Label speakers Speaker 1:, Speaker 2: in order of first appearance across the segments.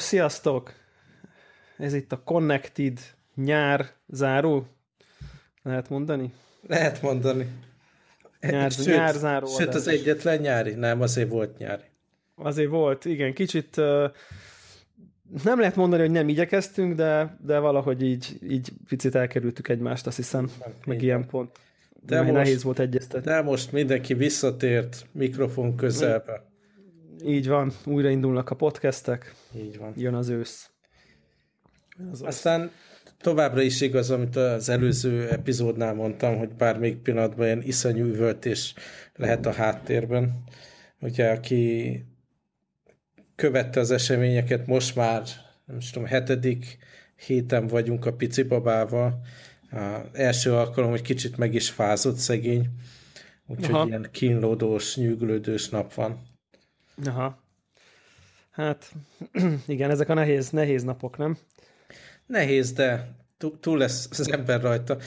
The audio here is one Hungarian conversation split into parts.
Speaker 1: Sziasztok! Ez itt a Connected nyár záró. Lehet mondani?
Speaker 2: Lehet mondani.
Speaker 1: Nyár,
Speaker 2: sőt,
Speaker 1: nyár záró
Speaker 2: Sőt,
Speaker 1: adás.
Speaker 2: az egyetlen nyári? Nem, azért volt nyári.
Speaker 1: Azért volt, igen, kicsit uh, nem lehet mondani, hogy nem igyekeztünk, de, de valahogy így, így picit elkerültük egymást, azt hiszem, meg
Speaker 2: így
Speaker 1: ilyen pont.
Speaker 2: De
Speaker 1: De
Speaker 2: most-
Speaker 1: nehéz volt egyeztetni.
Speaker 2: De most mindenki visszatért mikrofon közelbe.
Speaker 1: Így van, újraindulnak a podcastek,
Speaker 2: Így van.
Speaker 1: jön az ősz. Az
Speaker 2: Aztán továbbra is igaz, amit az előző epizódnál mondtam, hogy bármelyik pillanatban ilyen iszonyú üvöltés lehet a háttérben. Ugye, aki követte az eseményeket, most már, nem is tudom, hetedik héten vagyunk a pici babával. A első alkalom, hogy kicsit meg is fázott szegény, úgyhogy
Speaker 1: Aha.
Speaker 2: ilyen kínlódós, nyűglődős nap van.
Speaker 1: Aha. Hát, igen, ezek a nehéz, nehéz napok, nem?
Speaker 2: Nehéz, de tú- túl lesz az ember rajta.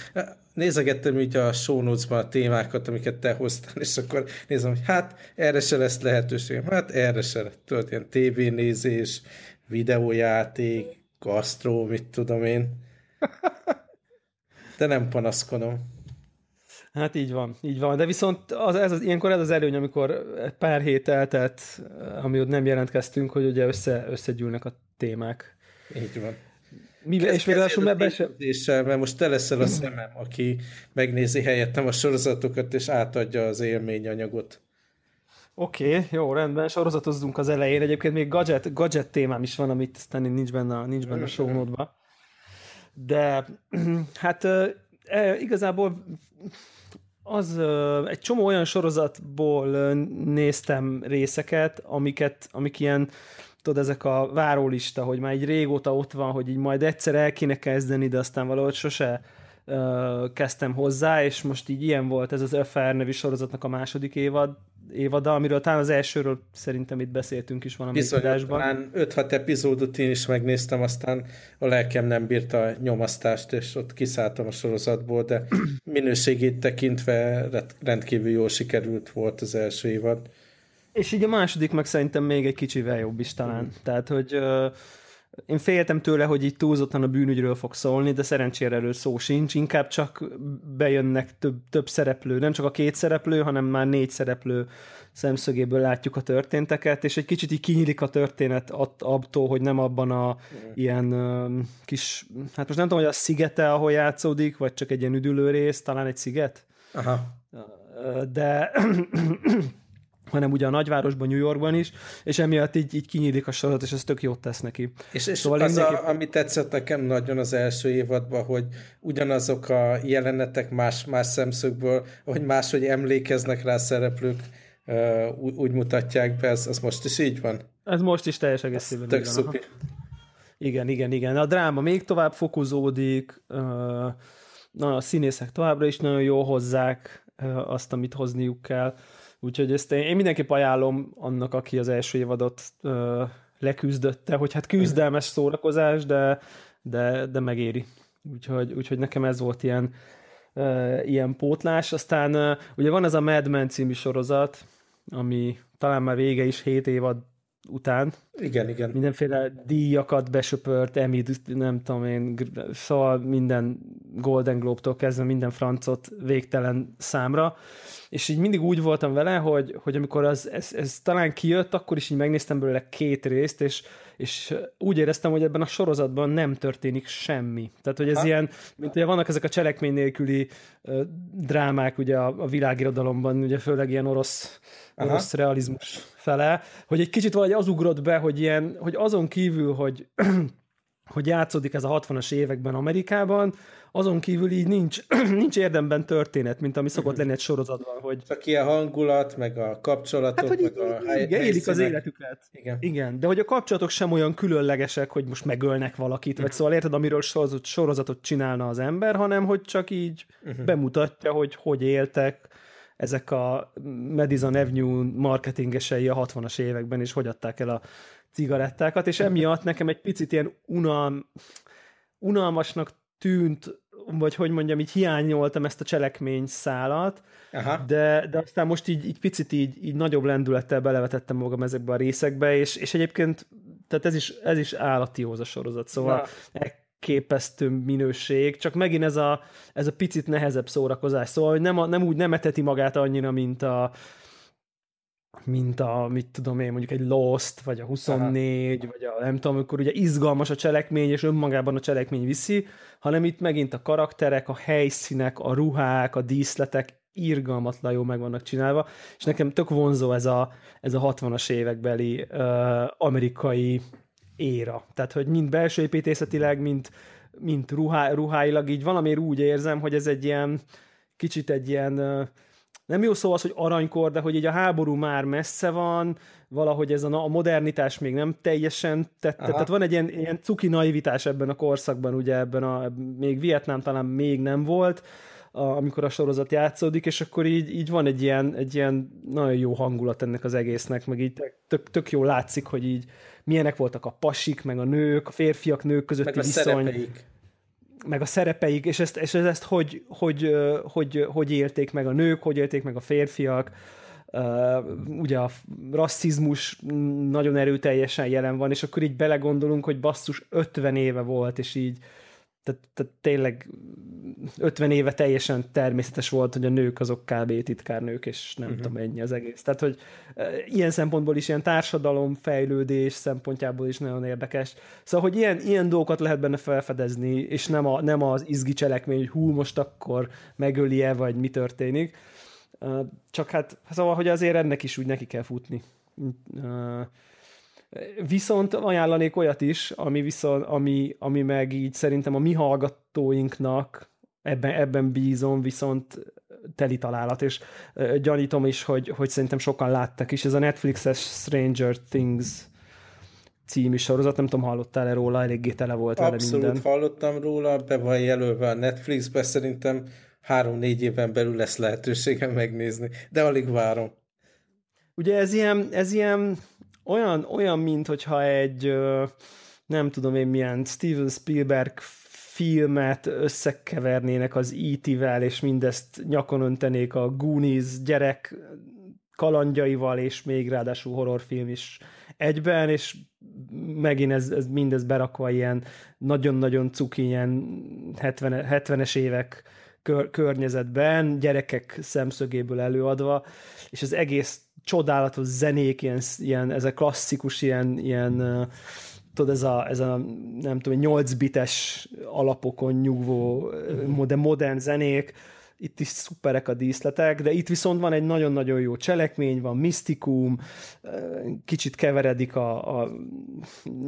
Speaker 2: Nézegettem így a show notes-ban a témákat, amiket te hoztál, és akkor nézem, hogy hát erre se lesz lehetőségem, hát erre se lesz. Tudod, ilyen tévénézés, videójáték, gasztró, mit tudom én. De nem panaszkodom.
Speaker 1: Hát így van, így van. De viszont az, ez az, ilyenkor ez az előny, amikor pár hét eltelt, amióta nem jelentkeztünk, hogy ugye össze, összegyűlnek a témák.
Speaker 2: Így van.
Speaker 1: Mi, és még ráadásul ebben sem...
Speaker 2: Mert most te leszel a szemem, aki megnézi helyettem a sorozatokat, és átadja az élményanyagot.
Speaker 1: Oké, okay, jó, rendben, sorozatozzunk az elején. Egyébként még gadget, gadget témám is van, amit aztán nincs benne, nincs benne a show. De hát e, igazából az egy csomó olyan sorozatból néztem részeket, amiket, amik ilyen, tudod, ezek a várólista, hogy már egy régóta ott van, hogy így majd egyszer el kéne kezdeni, de aztán valahogy sose ö, kezdtem hozzá, és most így ilyen volt ez az FR nevű sorozatnak a második évad, évada, amiről talán az elsőről szerintem itt beszéltünk is valamelyik
Speaker 2: Bizony,
Speaker 1: adásban.
Speaker 2: talán 5-6 epizódot én is megnéztem, aztán a lelkem nem bírta a nyomasztást, és ott kiszálltam a sorozatból, de minőségét tekintve rend- rendkívül jól sikerült volt az első évad.
Speaker 1: És így a második meg szerintem még egy kicsivel jobb is talán. Mm. Tehát, hogy ö, én féltem tőle, hogy így túlzottan a bűnügyről fog szólni, de szerencsére erről szó sincs, inkább csak bejönnek több, több szereplő, nem csak a két szereplő, hanem már négy szereplő szemszögéből látjuk a történteket, és egy kicsit így kinyílik a történet att- attól, hogy nem abban a ilyen ö, kis, hát most nem tudom, hogy a szigete, ahol játszódik, vagy csak egy ilyen üdülő rész, talán egy sziget,
Speaker 2: Aha.
Speaker 1: de hanem ugye a nagyvárosban, New Yorkban is, és emiatt így, így kinyílik a sorozat, és ez tök jót tesz neki.
Speaker 2: És, és
Speaker 1: Szóval
Speaker 2: az,
Speaker 1: mindenképp-
Speaker 2: a, ami tetszett nekem nagyon az első évadban, hogy ugyanazok a jelenetek más, más szemszögből, hogy máshogy emlékeznek rá szereplők, úgy, úgy mutatják be, ez, az most is így van.
Speaker 1: Ez most is teljes egészében
Speaker 2: Tök szupi.
Speaker 1: Igen, igen, igen. A dráma még tovább fokozódik, na, a színészek továbbra is nagyon jól hozzák azt, amit hozniuk kell. Úgyhogy ezt én, én mindenképp ajánlom annak, aki az első évadot ö, leküzdötte, hogy hát küzdelmes szórakozás, de, de, de megéri. Úgyhogy, úgyhogy nekem ez volt ilyen, ö, ilyen pótlás. Aztán ö, ugye van ez a Mad Men című sorozat, ami talán már vége is 7 évad után,
Speaker 2: Igen, igen.
Speaker 1: mindenféle díjakat besöpört, Emmy, nem tudom én, szóval minden Golden Globe-tól kezdve minden francot végtelen számra, és így mindig úgy voltam vele, hogy, hogy amikor az, ez, ez talán kijött, akkor is így megnéztem belőle két részt, és, és úgy éreztem, hogy ebben a sorozatban nem történik semmi. Tehát, hogy ez
Speaker 2: Ha.
Speaker 1: ilyen, mint ugye vannak ezek a cselekmény nélküli ö, drámák ugye a, a világirodalomban, ugye főleg ilyen orosz,
Speaker 2: Aha.
Speaker 1: orosz realizmus fele, hogy egy kicsit valahogy az ugrott be, hogy, ilyen, hogy azon kívül, hogy hogy játszódik ez a 60-as években Amerikában, azon kívül így nincs, nincs érdemben történet, mint ami szokott lenni egy sorozatban, hogy
Speaker 2: Csak ilyen hangulat, meg a kapcsolatok,
Speaker 1: hát, hogy
Speaker 2: meg a
Speaker 1: így,
Speaker 2: hely,
Speaker 1: igen, élik az életüket.
Speaker 2: Igen.
Speaker 1: Igen, de hogy a kapcsolatok sem olyan különlegesek, hogy most megölnek valakit, vagy szóval érted, amiről sorozat, sorozatot csinálna az ember, hanem hogy csak így bemutatja, hogy hogy éltek ezek a Madison Avenue marketingesei a 60-as években, és hogy adták el a cigarettákat, és emiatt nekem egy picit ilyen unalm, unalmasnak tűnt, vagy hogy mondjam, így hiányoltam ezt a cselekmény szálat,
Speaker 2: Aha.
Speaker 1: de, de aztán most így, így picit így, így nagyobb lendülettel belevetettem magam ezekbe a részekbe, és, és egyébként tehát ez is, ez is állati a sorozat, szóval elképesztő minőség, csak megint ez a, ez a picit nehezebb szórakozás, szóval hogy nem, a, nem úgy nem eteti magát annyira, mint a, mint a, mit tudom én, mondjuk egy Lost, vagy a 24, Aha. vagy a nem tudom, amikor ugye izgalmas a cselekmény, és önmagában a cselekmény viszi, hanem itt megint a karakterek, a helyszínek, a ruhák, a díszletek irgalmatlan jó meg vannak csinálva, és nekem tök vonzó ez a, ez a 60-as évekbeli uh, amerikai éra. Tehát, hogy mind belső építészetileg, mind, mind ruhá, ruháilag így valamiért úgy érzem, hogy ez egy ilyen kicsit egy ilyen nem jó szó az, hogy aranykor, de hogy így a háború már messze van, valahogy ez a, a modernitás még nem teljesen tette. Tehát van egy ilyen, ilyen cuki naivitás ebben a korszakban, ugye ebben a, még Vietnám talán még nem volt, a, amikor a sorozat játszódik, és akkor így, így van egy ilyen, egy ilyen nagyon jó hangulat ennek az egésznek, meg így tök, tök jó látszik, hogy így milyenek voltak a pasik, meg a nők, a férfiak, nők közötti meg a viszony. Szerepeik meg a szerepeik, és ezt, és ezt hogy, hogy, hogy, hogy élték meg a nők, hogy élték meg a férfiak, Uh, ugye a rasszizmus nagyon erőteljesen jelen van, és akkor így belegondolunk, hogy basszus 50 éve volt, és így tehát, tehát tényleg 50 éve teljesen természetes volt, hogy a nők azok kb. titkárnők, és nem uh-huh. tudom, ennyi az egész. Tehát, hogy e, ilyen szempontból is, ilyen társadalom fejlődés szempontjából is nagyon érdekes. Szóval, hogy ilyen, ilyen dolgokat lehet benne felfedezni, és nem, a, nem az izgi cselekmény, hogy hú, most akkor megöli-e, vagy mi történik. Csak hát, szóval, hogy azért ennek is úgy neki kell futni. Viszont ajánlanék olyat is, ami, viszont, ami, ami meg így szerintem a mi hallgatóinknak ebben, ebben bízom, viszont teli találat, és gyanítom is, hogy, hogy szerintem sokan láttak is. Ez a Netflixes Stranger Things című sorozat, nem tudom, hallottál-e róla, eléggé tele volt
Speaker 2: Abszolút
Speaker 1: vele minden.
Speaker 2: hallottam róla, be van jelölve a Netflixbe, szerintem három-négy éven belül lesz lehetőségem megnézni, de alig várom.
Speaker 1: Ugye ez ilyen, ez ilyen olyan, olyan mint hogyha egy nem tudom én milyen Steven Spielberg filmet összekevernének az E.T.-vel, és mindezt nyakon öntenék a Goonies gyerek kalandjaival, és még ráadásul horrorfilm is egyben, és megint ez, ez mindez berakva ilyen nagyon-nagyon cuki, ilyen 70, 70-es évek kör, környezetben, gyerekek szemszögéből előadva, és az egész csodálatos zenék, ilyen, ilyen ez a klasszikus, ilyen, ilyen tudod, ez a, ez a nem tudom, 8 bites alapokon nyugvó, de modern zenék, itt is szuperek a díszletek, de itt viszont van egy nagyon-nagyon jó cselekmény, van misztikum, kicsit keveredik a, a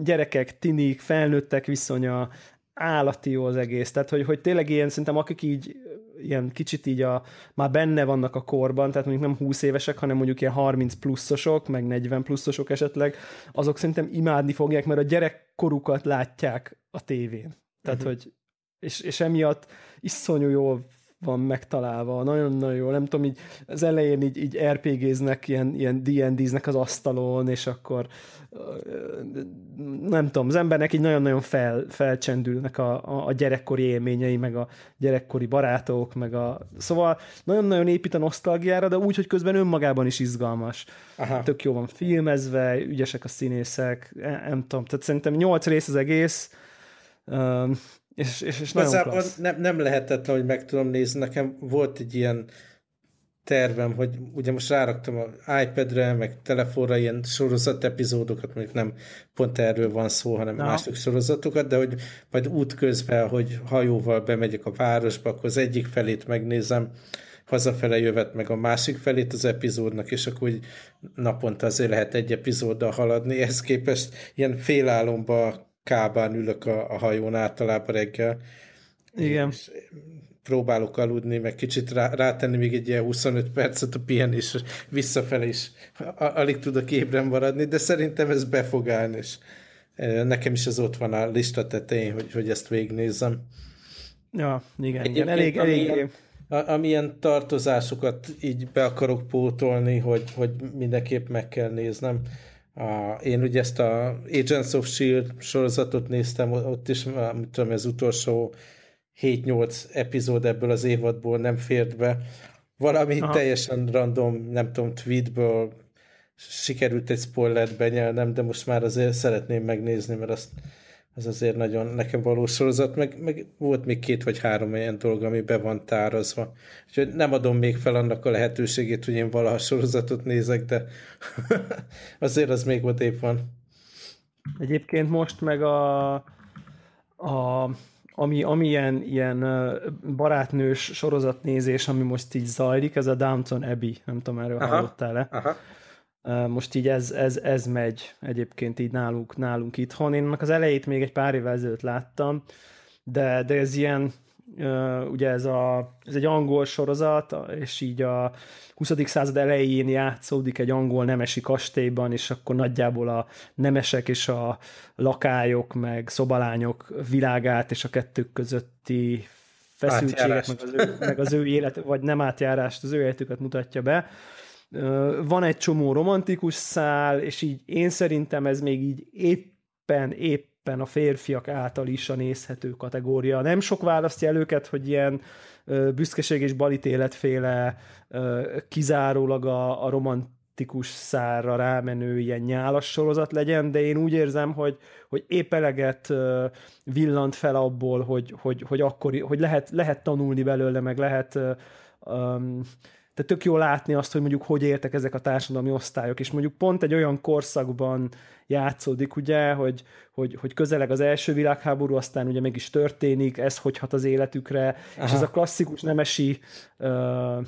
Speaker 1: gyerekek, tinik, felnőttek viszonya, állati jó az egész, tehát hogy, hogy tényleg ilyen, szerintem akik így ilyen kicsit így a, már benne vannak a korban, tehát mondjuk nem 20 évesek, hanem mondjuk ilyen 30 pluszosok, meg 40 pluszosok esetleg, azok szerintem imádni fogják, mert a gyerekkorukat látják a tévén. Tehát, uh-huh. hogy és, és emiatt iszonyú jól van megtalálva, nagyon-nagyon jó, nem tudom, így az elején így, így RPG-znek, ilyen, ilyen D&D-znek az asztalon, és akkor nem tudom, az embernek így nagyon-nagyon fel, felcsendülnek a, a, a gyerekkori élményei, meg a gyerekkori barátok, meg a... Szóval nagyon-nagyon épít a nosztalgiára, de úgy, hogy közben önmagában is izgalmas. Aha. Tök jó van filmezve, ügyesek a színészek, nem tudom, tehát szerintem nyolc rész az egész, és, és, és
Speaker 2: nagyon nem, nem lehetetlen, hogy meg tudom nézni. Nekem volt egy ilyen tervem, hogy ugye most ráraktam a iPad-re, meg telefonra ilyen sorozat epizódokat, mondjuk nem pont erről van szó, hanem Na. mások sorozatokat, de hogy majd útközben, hogy hajóval bemegyek a városba, akkor az egyik felét megnézem, hazafele jövet meg a másik felét az epizódnak, és akkor úgy naponta azért lehet egy epizóddal haladni. Ehhez képest ilyen félálomba kábán ülök a, a hajón általában reggel.
Speaker 1: Igen.
Speaker 2: És próbálok aludni, meg kicsit rá, rátenni még egy ilyen 25 percet a pihenés, visszafele is alig tudok ébren maradni, de szerintem ez be fog állni, és nekem is az ott van a lista tetején, hogy, hogy ezt végignézzem.
Speaker 1: Ja, igen, igen. elég, elég,
Speaker 2: elég amilyen tartozásokat így be akarok pótolni, hogy, hogy mindenképp meg kell néznem. A, én ugye ezt a Agents of S.H.I.E.L.D. sorozatot néztem, ott is, mit tudom, az utolsó 7-8 epizód ebből az évadból nem fért be. Valami Aha. teljesen random, nem tudom, tweetből sikerült egy spoilert benyelnem, de most már azért szeretném megnézni, mert azt, az azért nagyon nekem való sorozat, meg, meg volt még két vagy három olyan dolog, ami be van tárazva. Úgyhogy nem adom még fel annak a lehetőségét, hogy én valaha sorozatot nézek, de azért az még odébb van.
Speaker 1: Egyébként most meg a, a ami, ami ilyen, ilyen barátnős sorozatnézés, ami most így zajlik, ez a Downton Abbey, nem tudom, erről hallottál-e. Aha. Most így ez, ez, ez megy egyébként így nálunk, nálunk itthon. Én annak az elejét még egy pár évvel ezelőtt láttam, de, de ez ilyen, ugye ez, a, ez egy angol sorozat, és így a 20. század elején játszódik egy angol nemesi kastélyban, és akkor nagyjából a nemesek és a lakályok, meg szobalányok világát és a kettők közötti feszültséget, meg az, ő, meg az ő élet, vagy nem átjárást, az ő életüket mutatja be. Van egy csomó romantikus szál, és így én szerintem ez még így éppen, éppen a férfiak által is a nézhető kategória. Nem sok választja el őket, hogy ilyen büszkeség és balitéletféle kizárólag a, a romantikus szárra rámenő ilyen nyálas sorozat legyen, de én úgy érzem, hogy, hogy épp eleget villant fel abból, hogy, hogy, hogy, akkor, hogy lehet, lehet tanulni belőle, meg lehet um, de tök jó látni azt, hogy mondjuk hogy értek ezek a társadalmi osztályok, és mondjuk pont egy olyan korszakban játszódik, ugye, hogy, hogy, hogy közeleg az első világháború, aztán ugye meg is történik, ez hogy hat az életükre, Aha. és ez a klasszikus nemesi uh,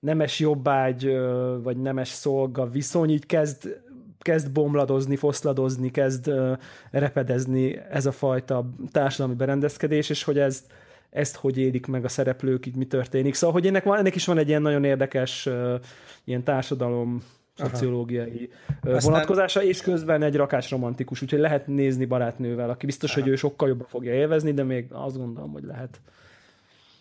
Speaker 1: nemes jobbágy, uh, vagy nemes szolga viszony így kezd kezd bomladozni, foszladozni, kezd uh, repedezni ez a fajta társadalmi berendezkedés, és hogy ez ezt hogy élik meg a szereplők, itt mi történik. Szóval, hogy ennek, van, ennek is van egy ilyen nagyon érdekes uh, ilyen társadalom szociológiai Aha. vonatkozása, és közben egy rakás romantikus, úgyhogy lehet nézni barátnővel, aki biztos, Aha. hogy ő sokkal jobban fogja élvezni, de még azt gondolom, hogy lehet.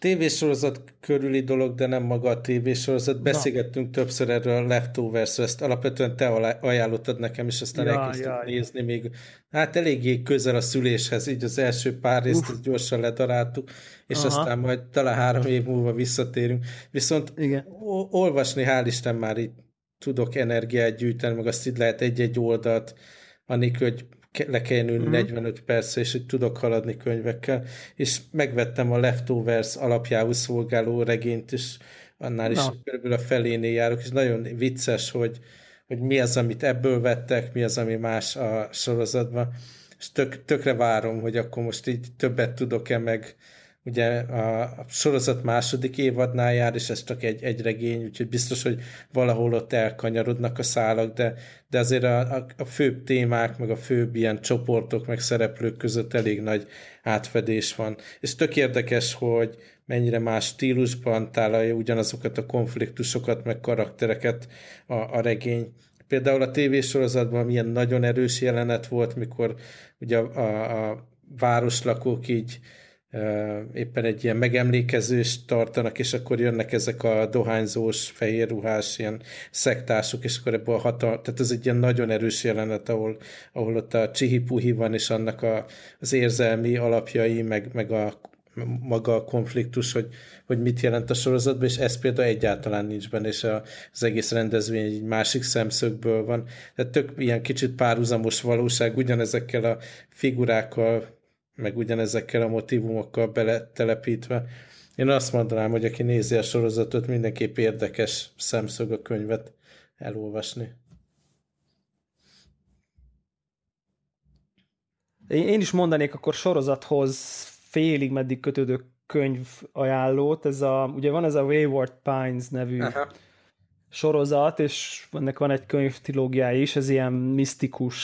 Speaker 2: Tévésorozat körüli dolog, de nem maga a tévésorozat. Beszélgettünk Na. többször erről a leftovers ezt alapvetően te ajánlottad nekem, és aztán ja, elkezdtük ja, nézni még. Hát eléggé közel a szüléshez, így az első pár részt uh. gyorsan ledaráltuk, és Aha. aztán majd talán három év múlva visszatérünk. Viszont Igen. olvasni, hál' Isten már így tudok energiát gyűjteni, meg azt így lehet egy-egy oldalt, anélkül, hogy le kell ülni mm. 45 perc, és hogy tudok haladni könyvekkel, és megvettem a Leftovers alapjául szolgáló regényt, és annál is Na. körülbelül a felénél járok, és nagyon vicces, hogy, hogy mi az, amit ebből vettek, mi az, ami más a sorozatban, és tök, tökre várom, hogy akkor most így többet tudok-e meg ugye a, a sorozat második évadnál jár, és ez csak egy, egy regény, úgyhogy biztos, hogy valahol ott elkanyarodnak a szálak, de, de azért a, a, a főbb témák, meg a főbb ilyen csoportok, meg szereplők között elég nagy átfedés van. És tök érdekes, hogy mennyire más stílusban találja ugyanazokat a konfliktusokat, meg karaktereket a, a regény. Például a tévésorozatban milyen nagyon erős jelenet volt, mikor ugye a, a, a városlakók így éppen egy ilyen megemlékezést tartanak, és akkor jönnek ezek a dohányzós, fehér ruhás ilyen szektások, és akkor ebből hatal... Tehát ez egy ilyen nagyon erős jelenet, ahol, ahol ott a csihipuhi van, és annak a, az érzelmi alapjai, meg, meg a maga a konfliktus, hogy, hogy mit jelent a sorozatban, és ez például egyáltalán nincs benne, és a, az egész rendezvény egy másik szemszögből van. Tehát tök ilyen kicsit párhuzamos valóság, ugyanezekkel a figurákkal meg ugyanezekkel a motivumokkal beletelepítve. Én azt mondanám, hogy aki nézi a sorozatot, mindenképp érdekes szemszög a könyvet elolvasni.
Speaker 1: Én is mondanék akkor sorozathoz félig meddig kötődő könyv ajánlót. Ez a, ugye van ez a Wayward Pines nevű Aha. sorozat, és ennek van egy könyv trilógiája is, ez ilyen misztikus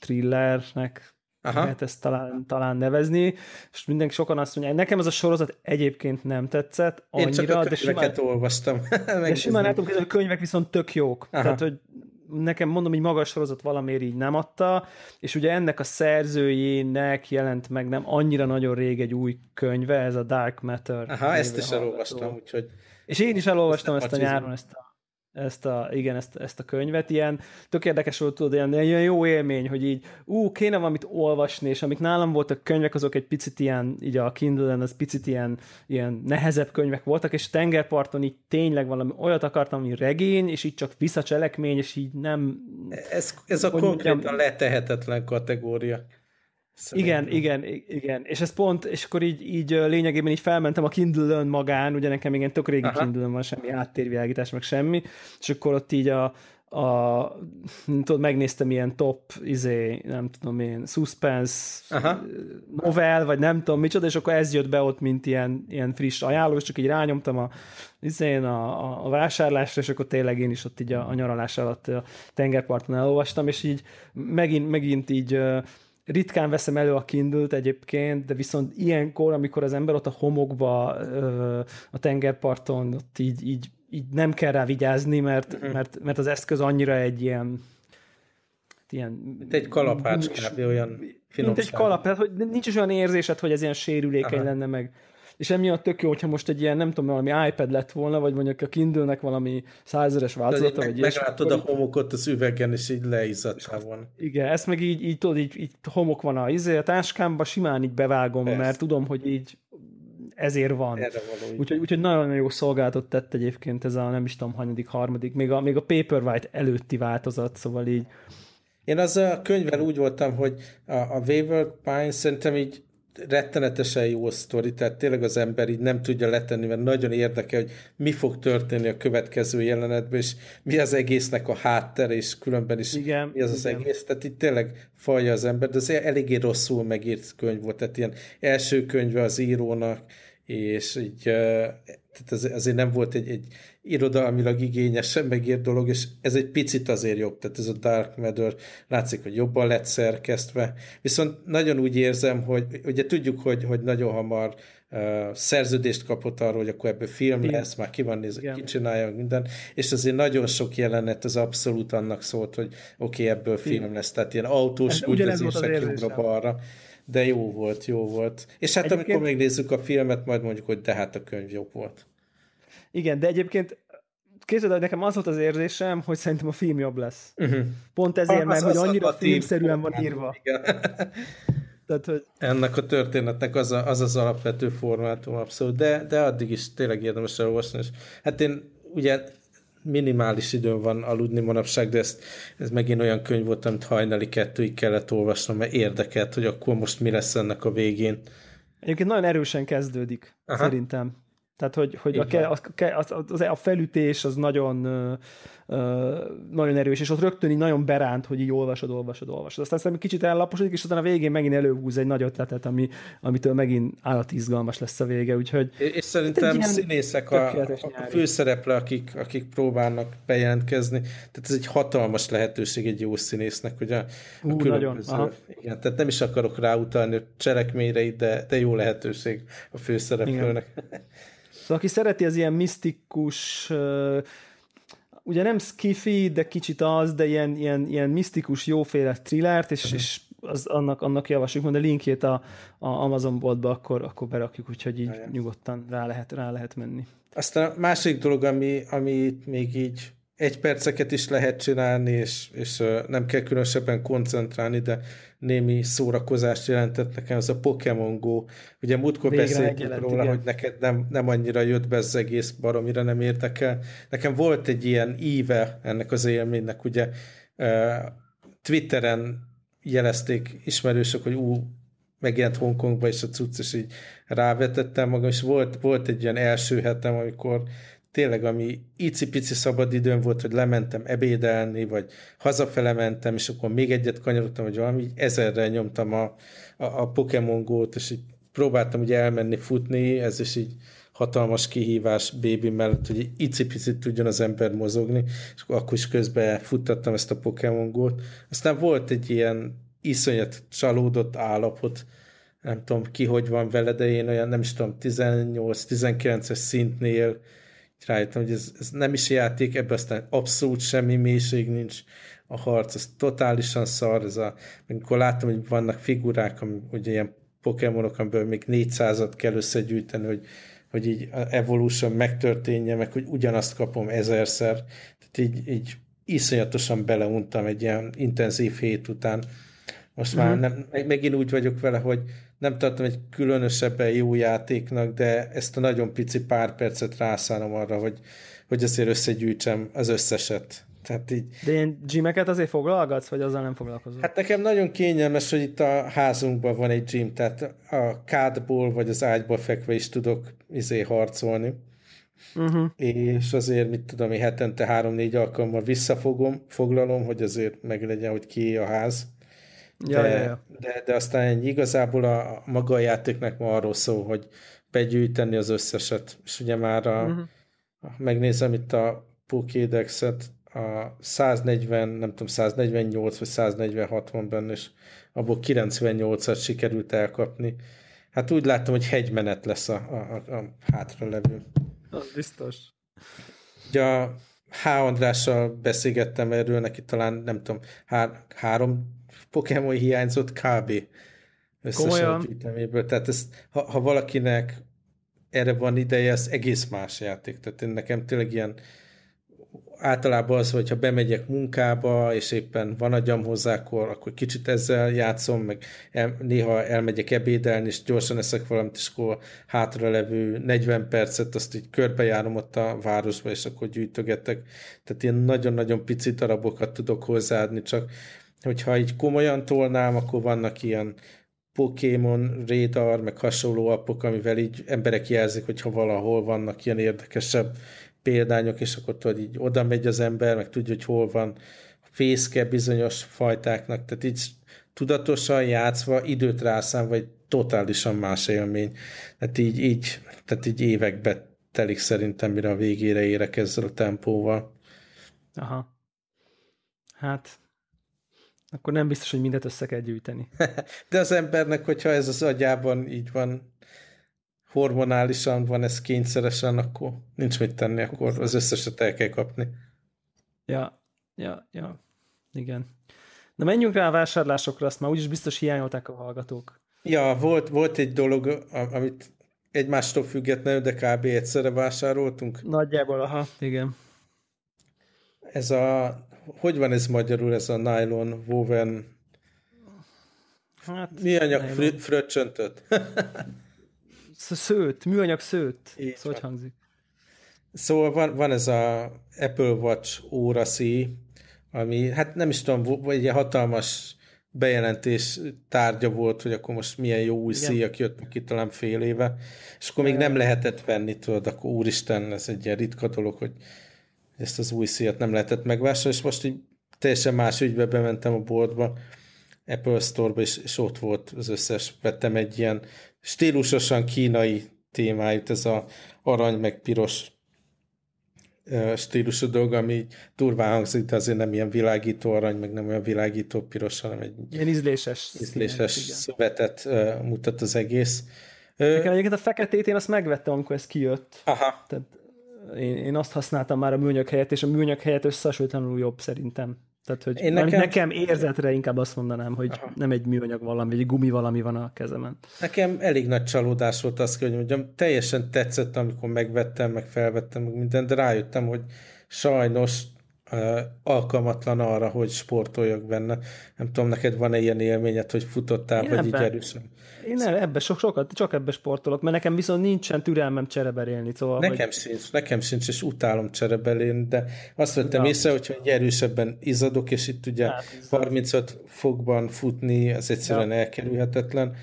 Speaker 1: thrillernek Aha. lehet ezt talán, talán nevezni, és mindenki sokan azt mondják, nekem ez a sorozat egyébként nem tetszett annyira, Én csak a
Speaker 2: de simán,
Speaker 1: olvastam. de simán látom, hogy a könyvek viszont tök jók. Aha. Tehát, hogy nekem mondom, hogy magas sorozat valamiért így nem adta, és ugye ennek a szerzőjének jelent meg nem annyira nagyon rég egy új könyve, ez a Dark Matter.
Speaker 2: Aha, ezt is elolvastam, úgyhogy...
Speaker 1: És én is elolvastam ezt, ezt a nyáron, ezt a ezt a, igen, ezt, ezt a könyvet. Ilyen tök érdekes volt, tudod, ilyen, ilyen jó élmény, hogy így, ú, kéne valamit olvasni, és amik nálam voltak könyvek, azok egy picit ilyen, így a Kindle-en, az picit ilyen, ilyen nehezebb könyvek voltak, és tengerparton így tényleg valami olyat akartam, ami regény, és így csak visszacselekmény, és így nem...
Speaker 2: Ez, ez a konkrétan mondjam, letehetetlen kategória.
Speaker 1: Szerintem. Igen, igen, igen. És ez pont, és akkor így, így lényegében így felmentem a Kindle-ön magán, ugye nekem igen tök régi kindle van, semmi áttérvilágítás, meg semmi, és akkor ott így a, a tudod, megnéztem ilyen top, izé, nem tudom én, suspense Aha. novel, vagy nem tudom micsoda, és akkor ez jött be ott, mint ilyen, ilyen friss ajánló, és csak így rányomtam a, izén a, a, a vásárlásra, és akkor tényleg én is ott így a, a nyaralás alatt a tengerparton elolvastam, és így megint, megint így ritkán veszem elő a kindle egyébként, de viszont ilyenkor, amikor az ember ott a homokba, a tengerparton, ott így, így, így nem kell rá vigyázni, mert, uh-huh. mert, mert az eszköz annyira egy ilyen
Speaker 2: ilyen... Mint egy kalapács kb. olyan
Speaker 1: finomság. Mint egy kalap, tehát hogy nincs is olyan érzésed, hogy ez ilyen sérülékeny Aha. lenne meg és emiatt tök jó, hogyha most egy ilyen, nem tudom, valami iPad lett volna, vagy mondjuk a Kindle-nek valami százeres változata,
Speaker 2: vagy ilyesmi. Meglátod a homokot az üvegen, és így leizzadtál volna.
Speaker 1: Igen, ezt meg így, így tudod, így, így homok van a, izé, a táskámba, simán így bevágom, Persze. mert tudom, hogy így ezért van. Úgyhogy, úgyhogy nagyon jó szolgáltat tett egyébként ez a nem is tudom, hanyadik, harmadik, még a, még a Paperwhite előtti változat, szóval így
Speaker 2: én az a könyvvel úgy voltam, hogy a, a Wayward Pine szerintem így rettenetesen jó sztori, tehát tényleg az ember így nem tudja letenni, mert nagyon érdekel, hogy mi fog történni a következő jelenetben, és mi az egésznek a háttere, és különben is igen, mi az igen. az egész. Tehát itt tényleg falja az ember, de az eléggé rosszul megírt könyv volt, tehát ilyen első könyve az írónak, és így tehát ez, azért nem volt egy, egy irodalmilag igényesen megírt dolog, és ez egy picit azért jobb, tehát ez a Dark Matter látszik, hogy jobban lett szerkesztve, viszont nagyon úgy érzem, hogy ugye tudjuk, hogy, hogy nagyon hamar uh, szerződést kapott arról, hogy akkor ebből film Igen. lesz, már ki van nézve, ki csinálja minden, és azért nagyon sok jelenet az abszolút annak szólt, hogy oké, okay, ebből film Igen. lesz, tehát ilyen autós üldözések jobbra-balra de jó volt, jó volt. És hát egyébként... amikor megnézzük a filmet, majd mondjuk, hogy de hát a könyv jobb volt.
Speaker 1: Igen, de egyébként képzeld, hogy nekem az volt az érzésem, hogy szerintem a film jobb lesz. Uh-huh. Pont ezért, mert hogy annyira filmszerűen van írva. Igen.
Speaker 2: Tehát, hogy... Ennek a történetnek az, a, az az alapvető formátum abszolút, de, de addig is tényleg érdemes elolvasni. És hát én ugye minimális időn van aludni manapság, de ezt, ez megint olyan könyv volt, amit hajnali kettőig kellett olvasnom, mert érdekelt, hogy akkor most mi lesz ennek a végén.
Speaker 1: Egyébként nagyon erősen kezdődik, Aha. szerintem. Tehát, hogy, hogy a, a, a, a felütés az nagyon nagyon erős, és ott rögtön így nagyon beránt, hogy így olvasod, olvasod, olvasod. Aztán aztán kicsit ellaposodik, és aztán a végén megint előhúz egy nagy ötletet, ami, amitől megint állati izgalmas lesz a vége, úgyhogy...
Speaker 2: És szerintem színészek a, a főszereple, akik, akik próbálnak bejelentkezni, tehát ez egy hatalmas lehetőség egy jó színésznek, hogy a,
Speaker 1: a különböző... Nagyon,
Speaker 2: igen, tehát nem is akarok ráutalni a cselekményre, de, de jó lehetőség a főszereplőnek. Igen.
Speaker 1: Szóval aki szereti az ilyen misztikus ugye nem skifi, de kicsit az, de ilyen, ilyen, ilyen misztikus, jóféle thrillert, és, és az, annak, annak javasljuk, majd a linkjét a, a Amazon boltba akkor, akkor berakjuk, úgyhogy így Aján. nyugodtan rá lehet, rá lehet menni.
Speaker 2: Aztán a másik dolog, ami, ami még így egy perceket is lehet csinálni, és, és nem kell különösebben koncentrálni, de némi szórakozást jelentett nekem, az a Pokémon Go. Ugye múltkor beszéltünk róla, igen. hogy neked nem, nem annyira jött be az egész baromira nem érdekel. Nekem volt egy ilyen íve ennek az élménynek, ugye Twitteren jelezték ismerősök, hogy ú, megjelent Hongkongba, és a cucc, és így rávetettem magam, és volt, volt egy ilyen első hetem, amikor tényleg, ami icipici szabadidőm volt, hogy lementem ebédelni, vagy hazafele mentem, és akkor még egyet kanyarodtam, vagy valami, így ezerrel nyomtam a, a, a Pokémon Go-t, és így próbáltam ugye elmenni futni, ez is így hatalmas kihívás bébi mellett, hogy icipicit tudjon az ember mozogni, és akkor is közben futtattam ezt a Pokémon Go-t. Aztán volt egy ilyen iszonyat csalódott állapot, nem tudom ki, hogy van vele, de én olyan, nem is tudom, 18-19-es szintnél rájöttem, hogy ez, ez nem is játék, ebben aztán abszolút semmi mélység nincs, a harc, ez totálisan szar, ez a, amikor láttam, hogy vannak figurák, ami, ugye ilyen Pokémonok, amiből még 400-at kell összegyűjteni, hogy hogy így evolution megtörténje, meg hogy ugyanazt kapom ezerszer. Tehát így, így iszonyatosan beleuntam egy ilyen intenzív hét után. Most uh-huh. már mhm. nem, megint úgy vagyok vele, hogy nem tartom egy különösebben jó játéknak, de ezt a nagyon pici pár percet rászállom arra, hogy, hogy azért összegyűjtsem az összeset. Tehát így...
Speaker 1: De ilyen gymeket azért foglalgatsz, vagy azzal nem foglalkozol?
Speaker 2: Hát nekem nagyon kényelmes, hogy itt a házunkban van egy gym, tehát a kádból vagy az ágyból fekve is tudok izé harcolni. Uh-huh. És azért, mit tudom én, hetente három-négy alkalommal visszafogom, foglalom, hogy azért meglegyen, hogy ki a ház. Ja, de, ja, ja. De, de aztán. Igazából a, maga a játéknak ma arról szól, hogy begyűjteni az összeset. És ugye már a, uh-huh. megnézem itt a Pokédexet, a 140, nem tudom, 148 vagy 146 van benne, és abból 98-at sikerült elkapni. Hát úgy láttam, hogy hegymenet lesz a, a, a hátra levő.
Speaker 1: Az biztos.
Speaker 2: Ugye a H. Andrással beszélgettem erről, neki talán nem tudom, há- három Pokémon hiányzott kb. összesen gyűjteméből. Tehát ez, ha, ha valakinek erre van ideje, ez egész más játék. Tehát én nekem tényleg ilyen általában az, hogyha bemegyek munkába, és éppen van agyam hozzá, akkor, akkor kicsit ezzel játszom, meg el, néha elmegyek ebédelni, és gyorsan eszek valamit, és akkor hátra levő 40 percet, azt így körbejárom ott a városba, és akkor gyűjtögetek. Tehát ilyen nagyon-nagyon pici darabokat tudok hozzáadni, csak hogyha így komolyan tolnám, akkor vannak ilyen Pokémon, Radar, meg hasonló appok, amivel így emberek jelzik, hogyha valahol vannak ilyen érdekesebb példányok, és akkor tudod, így oda megy az ember, meg tudja, hogy hol van fészke bizonyos fajtáknak, tehát így tudatosan játszva, időt rászám, vagy totálisan más élmény. Tehát így, így, tehát így évekbe telik szerintem, mire a végére érek ezzel a tempóval.
Speaker 1: Aha. Hát, akkor nem biztos, hogy mindent össze kell gyűjteni.
Speaker 2: De az embernek, hogyha ez az agyában így van, hormonálisan van ez kényszeresen, akkor nincs mit tenni, akkor az összeset el kell kapni.
Speaker 1: Ja, ja, ja, igen. Na menjünk rá a vásárlásokra, azt már úgyis biztos hiányolták a hallgatók.
Speaker 2: Ja, volt, volt egy dolog, amit egymástól függetlenül, de kb. egyszerre vásároltunk.
Speaker 1: Nagyjából, aha, igen.
Speaker 2: Ez a, hogy van ez magyarul, ez a nylon woven Hát, Mi anyag fröccsöntött?
Speaker 1: szőt, műanyag szőt. Így szóval hangzik?
Speaker 2: Szóval van, van ez a Apple Watch óra szí, ami, hát nem is tudom, vagy egy hatalmas bejelentés tárgya volt, hogy akkor most milyen jó új szíjak jöttek ki talán fél éve, és akkor még nem lehetett venni, tudod, akkor úristen, ez egy ilyen ritka dolog, hogy ezt az új szíjat nem lehetett megvásárolni, és most így teljesen más ügybe bementem a boltba, Apple Store-ba, és, és ott volt az összes, vettem egy ilyen stílusosan kínai témájút, ez a arany meg piros stílusú dolog, ami durván hangzik, de azért nem ilyen világító arany, meg nem olyan világító piros, hanem egy
Speaker 1: ilyen ízléses,
Speaker 2: ízléses szövetet uh, mutat az egész.
Speaker 1: Nekem egyébként a feketét én azt megvettem, amikor ez kijött.
Speaker 2: Aha.
Speaker 1: Tehát én, én azt használtam már a műanyag helyett, és a műanyag helyett összehasonlíthatóan jobb szerintem. Tehát, hogy Én nekem... nekem érzetre inkább azt mondanám, hogy Aha. nem egy műanyag valami, egy gumi valami van a kezemen.
Speaker 2: Nekem elég nagy csalódás volt azt, hogy mondjam, teljesen tetszett, amikor megvettem, meg felvettem, meg mindent, de rájöttem, hogy sajnos alkalmatlan arra, hogy sportoljak benne. Nem tudom, neked van-e ilyen élményed, hogy futottál, vagy így erősen?
Speaker 1: Én nem, ebbe sok, sokat, csak ebbe sportolok, mert nekem viszont nincsen türelmem csereberélni. Szóval,
Speaker 2: nekem hogy... sincs, nekem sincs, és utálom csereberélni, de azt vettem észre, hogyha egy erősebben izadok, és itt ugye hát, 35 fokban futni, az egyszerűen ja. elkerülhetetlen.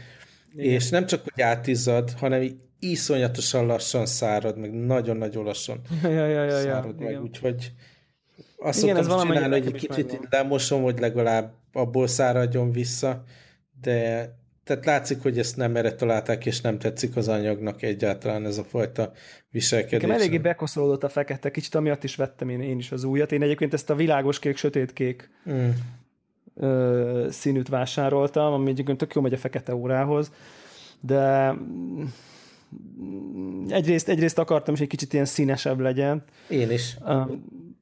Speaker 2: Igen. És nem csak, hogy átizad, hanem iszonyatosan lassan szárad, meg nagyon-nagyon lassan
Speaker 1: ja, ja, ja, ja,
Speaker 2: szárad
Speaker 1: ja,
Speaker 2: meg, úgyhogy azt Igen, szoktam csinálni, hogy egy kicsit itt lemosom, hogy legalább abból száradjon vissza, de tehát látszik, hogy ezt nem erre találták, és nem tetszik az anyagnak egyáltalán ez a fajta viselkedés.
Speaker 1: Nekem eléggé bekoszolódott a fekete, kicsit amiatt is vettem én, én is az újat. Én egyébként ezt a világos kék, sötét kék mm. ö, színűt vásároltam, ami egyébként tök jó megy a fekete órához, de egyrészt, egyrészt akartam, hogy egy kicsit ilyen színesebb legyen.
Speaker 2: Én is.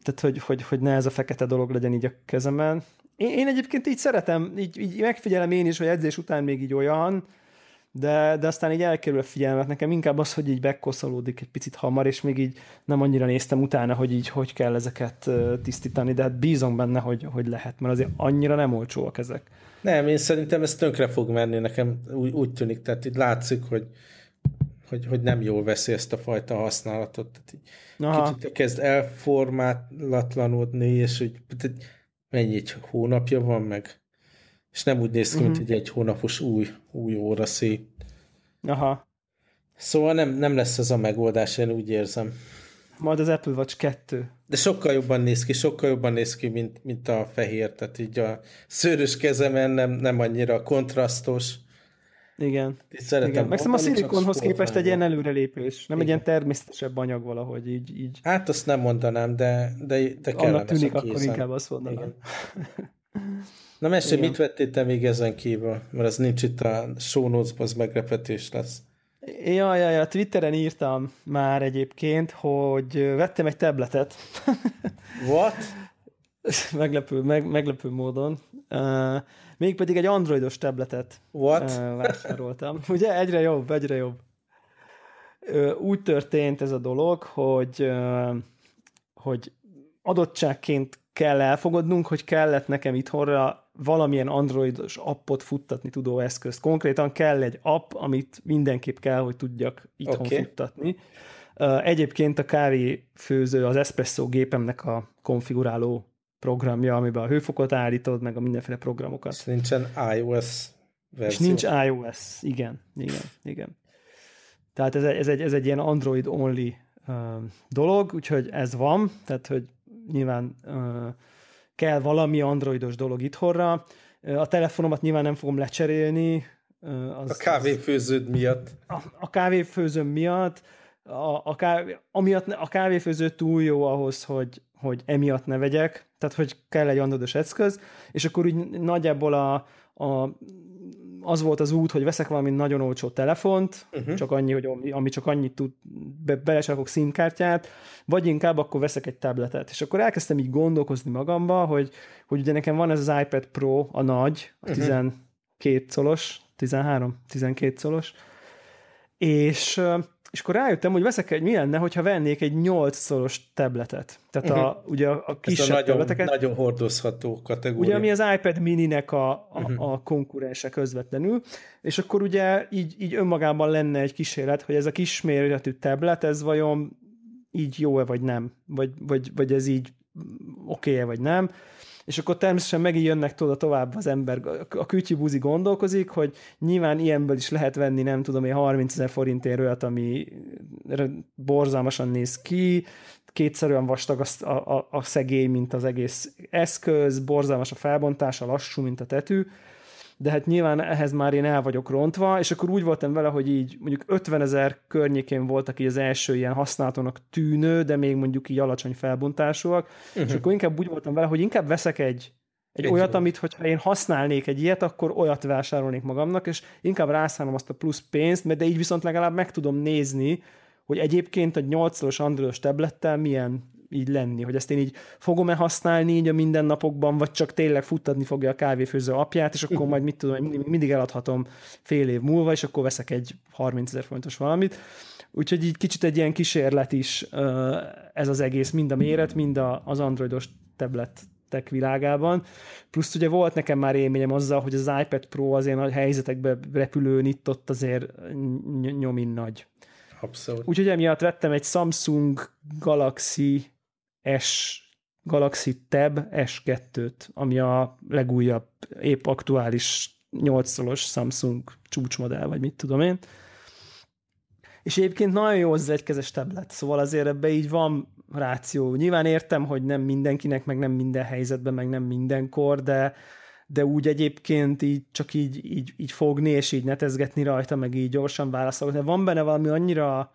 Speaker 1: Tehát, hogy, hogy, hogy ne ez a fekete dolog legyen így a kezemen. Én, én egyébként így szeretem, így, így megfigyelem én is, hogy edzés után még így olyan, de, de aztán így elkerül a figyelmet. Nekem inkább az, hogy így bekoszolódik egy picit hamar, és még így nem annyira néztem utána, hogy így hogy kell ezeket tisztítani, de hát bízom benne, hogy, hogy lehet, mert azért annyira nem olcsóak ezek.
Speaker 2: Nem, én szerintem ez tönkre fog menni, nekem úgy, úgy tűnik, tehát itt látszik, hogy, hogy, hogy nem jól veszi ezt a fajta használatot. Tehát így Aha. kicsit kezd elformálatlanodni, és hogy mennyi egy hónapja van meg, és nem úgy néz ki, uh-huh. mint mhm. egy egy hónapos új, új óra szép.
Speaker 1: Aha.
Speaker 2: Szóval nem, nem lesz ez a megoldás, én úgy érzem.
Speaker 1: Majd az Apple Watch 2.
Speaker 2: De sokkal jobban néz ki, sokkal jobban néz ki, mint, mint a fehér, tehát így a szőrös kezemen nem, nem annyira kontrasztos.
Speaker 1: Igen. Igen. Meg a szilikonhoz képest egy ilyen előrelépés, nem Igen. egy ilyen természetesebb anyag valahogy így. így.
Speaker 2: Hát azt nem mondanám, de, de, de
Speaker 1: Annak tűnik, a akkor inkább azt mondanám. Igen.
Speaker 2: Na mesélj, mit vettél te még ezen kívül? Mert az nincs itt a show notes az lesz.
Speaker 1: Ja, ja, ja, Twitteren írtam már egyébként, hogy vettem egy tabletet.
Speaker 2: What?
Speaker 1: meglepő, meg, meglepő módon. Uh, mégpedig egy androidos tabletet
Speaker 2: What?
Speaker 1: Vásároltam. Ugye egyre jobb, egyre jobb. Úgy történt ez a dolog, hogy, hogy adottságként kell elfogadnunk, hogy kellett nekem itthonra valamilyen androidos appot futtatni tudó eszközt. Konkrétan kell egy app, amit mindenképp kell, hogy tudjak itthon okay. futtatni. Egyébként a kávéfőző az espresso gépemnek a konfiguráló programja, amiben a hőfokot állítod, meg a mindenféle programokat. És
Speaker 2: nincsen iOS verzió.
Speaker 1: És nincs iOS, igen, igen, igen. Tehát ez, ez, egy, ez egy ilyen Android-only uh, dolog, úgyhogy ez van, tehát hogy nyilván uh, kell valami androidos dolog itthonra. A telefonomat nyilván nem fogom lecserélni.
Speaker 2: Az, a kávéfőződ miatt.
Speaker 1: A, a kávéfőzőm miatt. A, a, kávé, amiatt, a kávéfőző túl jó ahhoz, hogy, hogy emiatt ne vegyek, tehát hogy kell egy androidos eszköz, és akkor úgy nagyjából a, a az volt az út, hogy veszek valami nagyon olcsó telefont, uh-huh. csak annyi, hogy ami csak annyit tud, be, belesakok színkártyát, vagy inkább akkor veszek egy tabletet. És akkor elkezdtem így gondolkozni magamba, hogy, hogy ugye nekem van ez az iPad Pro, a nagy, a uh-huh. 12 szolos, 13, 12 szolos, és és akkor rájöttem, hogy veszek egy, mi lenne, hogyha vennék egy 8 szoros tabletet. Tehát uh-huh. a, ugye a, a kisebb
Speaker 2: a nagyon,
Speaker 1: tableteket.
Speaker 2: Nagyon hordozható kategória.
Speaker 1: Ugye, ami az iPad mini-nek a, a, uh-huh. a konkurense közvetlenül, és akkor ugye így, így önmagában lenne egy kísérlet, hogy ez a kisméretű tablet, ez vajon így jó-e vagy nem, vagy, vagy, vagy ez így oké-e vagy nem és akkor természetesen megint jönnek tudod tovább az ember, a kütyűbúzi gondolkozik, hogy nyilván ilyenből is lehet venni, nem tudom én, 30 ezer forintért olyat, ami borzalmasan néz ki, kétszer olyan vastag a, a, a szegély, mint az egész eszköz, borzalmas a felbontása, lassú, mint a tetű, de hát nyilván ehhez már én el vagyok rontva, és akkor úgy voltam vele, hogy így mondjuk 50 ezer környékén voltak így az első ilyen használatónak tűnő, de még mondjuk így alacsony felbontásúak, uh-huh. és akkor inkább úgy voltam vele, hogy inkább veszek egy, egy, olyat, jó. amit, hogyha én használnék egy ilyet, akkor olyat vásárolnék magamnak, és inkább rászállom azt a plusz pénzt, mert de így viszont legalább meg tudom nézni, hogy egyébként a 8-szoros androidos tablettel milyen így lenni, hogy ezt én így fogom-e használni így a mindennapokban, vagy csak tényleg futtatni fogja a kávéfőző apját, és akkor majd mit tudom, mindig, mindig eladhatom fél év múlva, és akkor veszek egy 30 ezer fontos valamit. Úgyhogy így kicsit egy ilyen kísérlet is ez az egész, mind a méret, mind az androidos tablet világában. Plusz ugye volt nekem már élményem azzal, hogy az iPad Pro az ilyen nagy helyzetekbe repülőn itt ott azért nyomin nagy.
Speaker 2: Abszolút.
Speaker 1: Úgyhogy emiatt vettem egy Samsung Galaxy S Galaxy Tab S2-t, ami a legújabb, épp aktuális 8-szolos Samsung csúcsmodell, vagy mit tudom én. És egyébként nagyon jó az egykezes tablet, szóval azért ebbe így van ráció. Nyilván értem, hogy nem mindenkinek, meg nem minden helyzetben, meg nem mindenkor, de, de úgy egyébként így csak így, így, így fogni, és így netezgetni rajta, meg így gyorsan válaszolni. Van benne valami annyira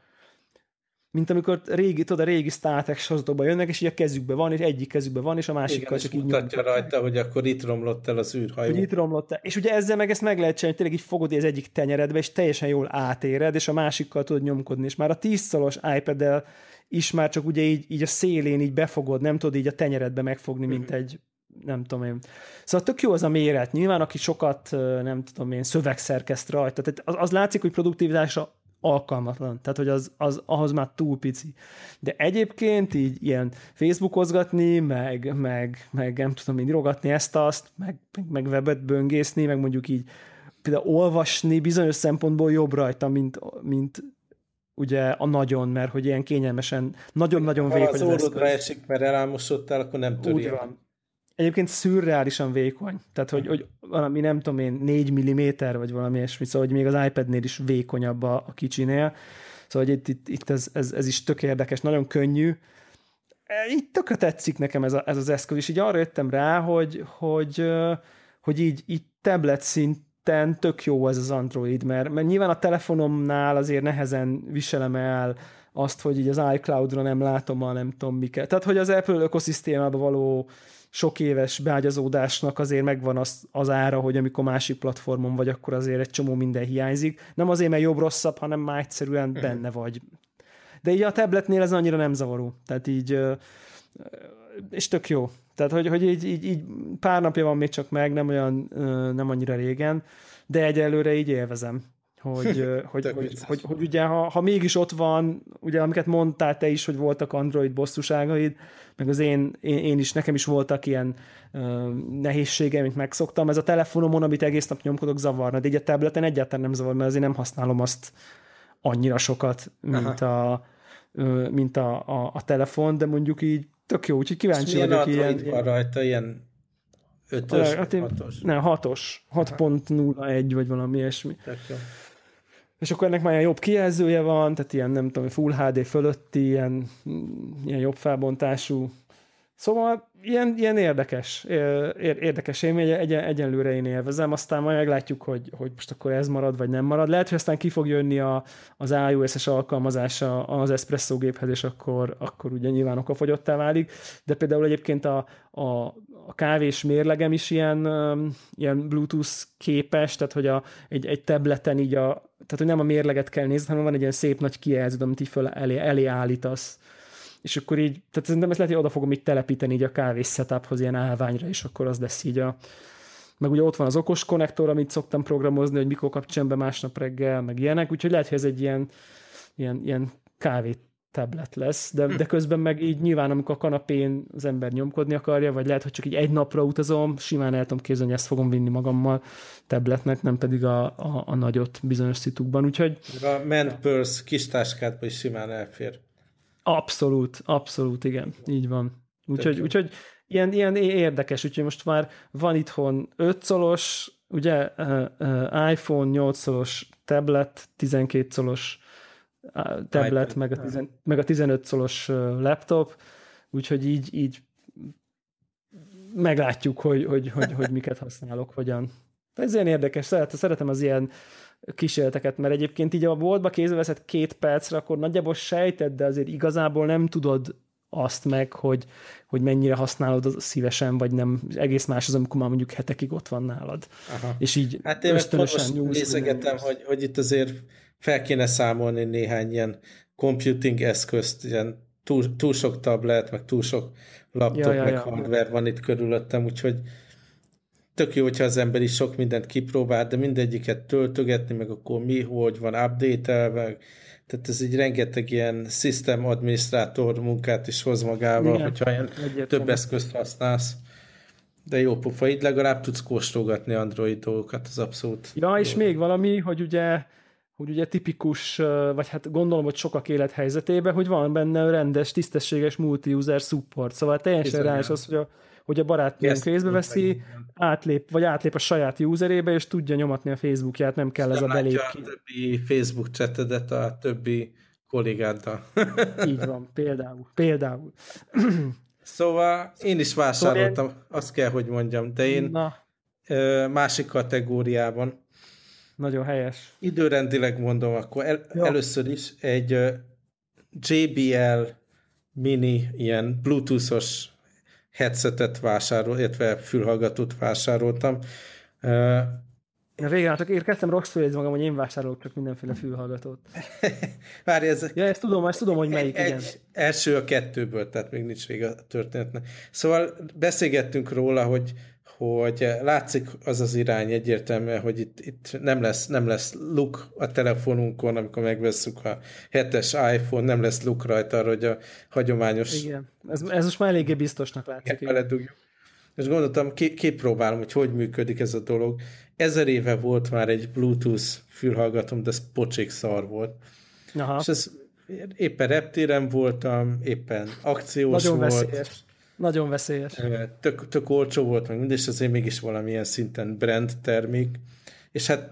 Speaker 1: mint amikor régi, tudod, a régi Star Trek sorozatokban jönnek, és így a kezükbe van, és egyik kezükbe van, és a másikkal csak így
Speaker 2: mutatja rajta, hogy akkor itt romlott el az űrhajó.
Speaker 1: Hogy itt romlott el. És ugye ezzel meg ezt meg lehet csinálni, tényleg így fogod az egyik tenyeredbe, és teljesen jól átéred, és a másikkal tudod nyomkodni, és már a 10 szolos iPad-del is már csak ugye így, így a szélén így befogod, nem tudod így a tenyeredbe megfogni, mint uh-huh. egy nem tudom én. Szóval tök jó az a méret. Nyilván, aki sokat, nem tudom én, szövegszerkeszt rajta, tehát az, az látszik, hogy produktivitásra alkalmatlan. Tehát, hogy az, az ahhoz már túl pici. De egyébként így ilyen Facebookozgatni, meg, meg, meg nem tudom én írogatni ezt-azt, meg, meg, meg webet böngészni, meg mondjuk így például olvasni bizonyos szempontból jobb rajta, mint, mint ugye a nagyon, mert hogy ilyen kényelmesen, nagyon-nagyon vékony
Speaker 2: az orrodra esik, mert elámosodtál, akkor nem töri.
Speaker 1: Úgy van. Egyébként szürreálisan vékony. Tehát, hogy, hogy valami nem tudom én, 4 mm vagy valami ilyesmi, szóval hogy még az iPad-nél is vékonyabb a, a kicsinél. Szóval hogy itt, itt, itt ez, ez, ez, is tök érdekes, nagyon könnyű. E, így tökre tetszik nekem ez, a, ez az eszköz, és így arra jöttem rá, hogy, hogy, hogy így, így tablet szinten tök jó ez az Android, mert, mert nyilván a telefonomnál azért nehezen viselem el azt, hogy így az iCloud-ra nem látom a nem tudom miket. Tehát, hogy az Apple ökoszisztémában való sok éves beágyazódásnak azért megvan az, az ára, hogy amikor másik platformon vagy, akkor azért egy csomó minden hiányzik. Nem azért, mert jobb-rosszabb, hanem már egyszerűen mhm. benne vagy. De így a tabletnél ez annyira nem zavaró. Tehát így, és tök jó. Tehát, hogy, hogy így, így, így pár napja van még csak meg, nem olyan, nem annyira régen, de egyelőre így élvezem hogy, hogy, hogy, hogy, hogy, ugye, ha, ha mégis ott van, ugye amiket mondtál te is, hogy voltak Android bosszúságaid, meg az én, én, én is, nekem is voltak ilyen uh, nehézségeim, amit megszoktam. Ez a telefonomon, amit egész nap nyomkodok, zavarna, de így a tableten egyáltalán nem zavar, mert azért nem használom azt annyira sokat, mint, a, uh, mint a, a, a telefon, de mondjuk így tök jó, úgyhogy kíváncsi vagyok.
Speaker 2: Milyen Android van rajta, ilyen ötös, hatos?
Speaker 1: Nem, hatos. 6.01 vagy valami ilyesmi. Tök jó és akkor ennek már ilyen jobb kijelzője van, tehát ilyen nem tudom, Full HD fölötti, ilyen, ilyen jobb felbontású. Szóval ilyen, ilyen érdekes, érdekes élmény, egy, egyenlőre én élvezem, aztán majd meglátjuk, hogy, hogy most akkor ez marad, vagy nem marad. Lehet, hogy aztán ki fog jönni a, az iOS-es alkalmazása az espresso géphez, és akkor, akkor ugye nyilván okafogyottá válik, de például egyébként a, a, a kávés mérlegem is ilyen, ilyen Bluetooth képes, tehát hogy a, egy, egy tableten így a, tehát hogy nem a mérleget kell nézni, hanem van egy ilyen szép nagy kijelző, amit így föl elé, elé állítasz. És akkor így, tehát szerintem ezt lehet, hogy oda fogom itt telepíteni így a kávés setuphoz ilyen állványra, és akkor az lesz így a, meg ugye ott van az okos konnektor, amit szoktam programozni, hogy mikor kapcsolom be másnap reggel, meg ilyenek, úgyhogy lehet, hogy ez egy ilyen, ilyen, ilyen kávé tablet lesz, de, de közben meg így nyilván, amikor a kanapén az ember nyomkodni akarja, vagy lehet, hogy csak így egy napra utazom, simán el tudom képzelni, hogy ezt fogom vinni magammal tabletnek, nem pedig a, a, a nagyot bizonyos szitukban, úgyhogy...
Speaker 2: A Man Purse kis táskádba is simán elfér.
Speaker 1: Abszolút, abszolút, igen, így van. Úgyhogy, úgyhogy ilyen, ilyen érdekes, úgyhogy most már van itthon 5 szolos, ugye iPhone 8 szolos tablet, 12 szolos tablet, meg a, tizen, meg a 15 szolos laptop, úgyhogy így, így meglátjuk, hogy, hogy, hogy, hogy miket használok, hogyan. Ez ilyen érdekes, szeretem az ilyen kísérleteket, mert egyébként így a boltba kézbe veszed két percre, akkor nagyjából sejted, de azért igazából nem tudod azt meg, hogy, hogy mennyire használod az szívesen, vagy nem. Egész más az, amikor már mondjuk hetekig ott van nálad. Aha. És így
Speaker 2: hát én ösztönösen most nézegetem, hogy, hogy itt azért fel kéne számolni néhány ilyen computing eszközt, ilyen túl, túl sok tablet, meg túl sok laptop, ja, ja, meg ja. hardware van itt körülöttem, úgyhogy tök jó, hogyha az ember is sok mindent kipróbál, de mindegyiket töltögetni, meg akkor mi, hogy van update-elve, tehát ez egy rengeteg ilyen system adminisztrátor munkát is hoz magával, Igen, hogyha ilyen több eszközt használsz. De jó pofa, így legalább tudsz kóstolgatni Android dolgokat, az abszolút.
Speaker 1: Ja, és még valami, hogy ugye hogy ugye tipikus, vagy hát gondolom, hogy sokak élethelyzetében, hogy van benne rendes, tisztességes multi-user support, szóval teljesen rá az, hogy a hogy a barátnőnk részbe veszi, átlép, vagy átlép a saját userébe, és tudja nyomatni a Facebookját, nem kell ez a belép
Speaker 2: a többi Facebook csetedet a többi kollégáddal.
Speaker 1: Így van, például. Például.
Speaker 2: Szóval én is vásároltam, szóval azt kell, hogy mondjam, de én Na. másik kategóriában.
Speaker 1: Nagyon helyes.
Speaker 2: Időrendileg mondom, akkor el, először is egy JBL mini ilyen bluetoothos headsetet vásárol, illetve fülhallgatót vásároltam.
Speaker 1: Ja, végre, csak érkeztem rossz főjegyz magam, hogy én vásárolok csak mindenféle fülhallgatót.
Speaker 2: Várj, ez...
Speaker 1: Ja, ezt tudom, ezt tudom, hogy melyik,
Speaker 2: egy,
Speaker 1: igen.
Speaker 2: Első a kettőből, tehát még nincs vége a történetnek. Szóval beszélgettünk róla, hogy, hogy látszik az az irány egyértelműen, hogy itt, itt nem, lesz, nem lesz look a telefonunkon, amikor megveszünk a hetes iPhone, nem lesz look rajta arra, hogy a hagyományos...
Speaker 1: Igen, ez, ez most már eléggé biztosnak látszik.
Speaker 2: Beledugjuk. És gondoltam, kipróbálom, hogy hogy működik ez a dolog. Ezer éve volt már egy Bluetooth fülhallgatom, de ez pocsék szar volt. Aha. És ez éppen reptéren voltam, éppen akciós
Speaker 1: Nagyon
Speaker 2: volt.
Speaker 1: Veszélyes. Nagyon veszélyes.
Speaker 2: Tök, tök olcsó volt, meg mindés azért mégis valamilyen szinten brand termék. És hát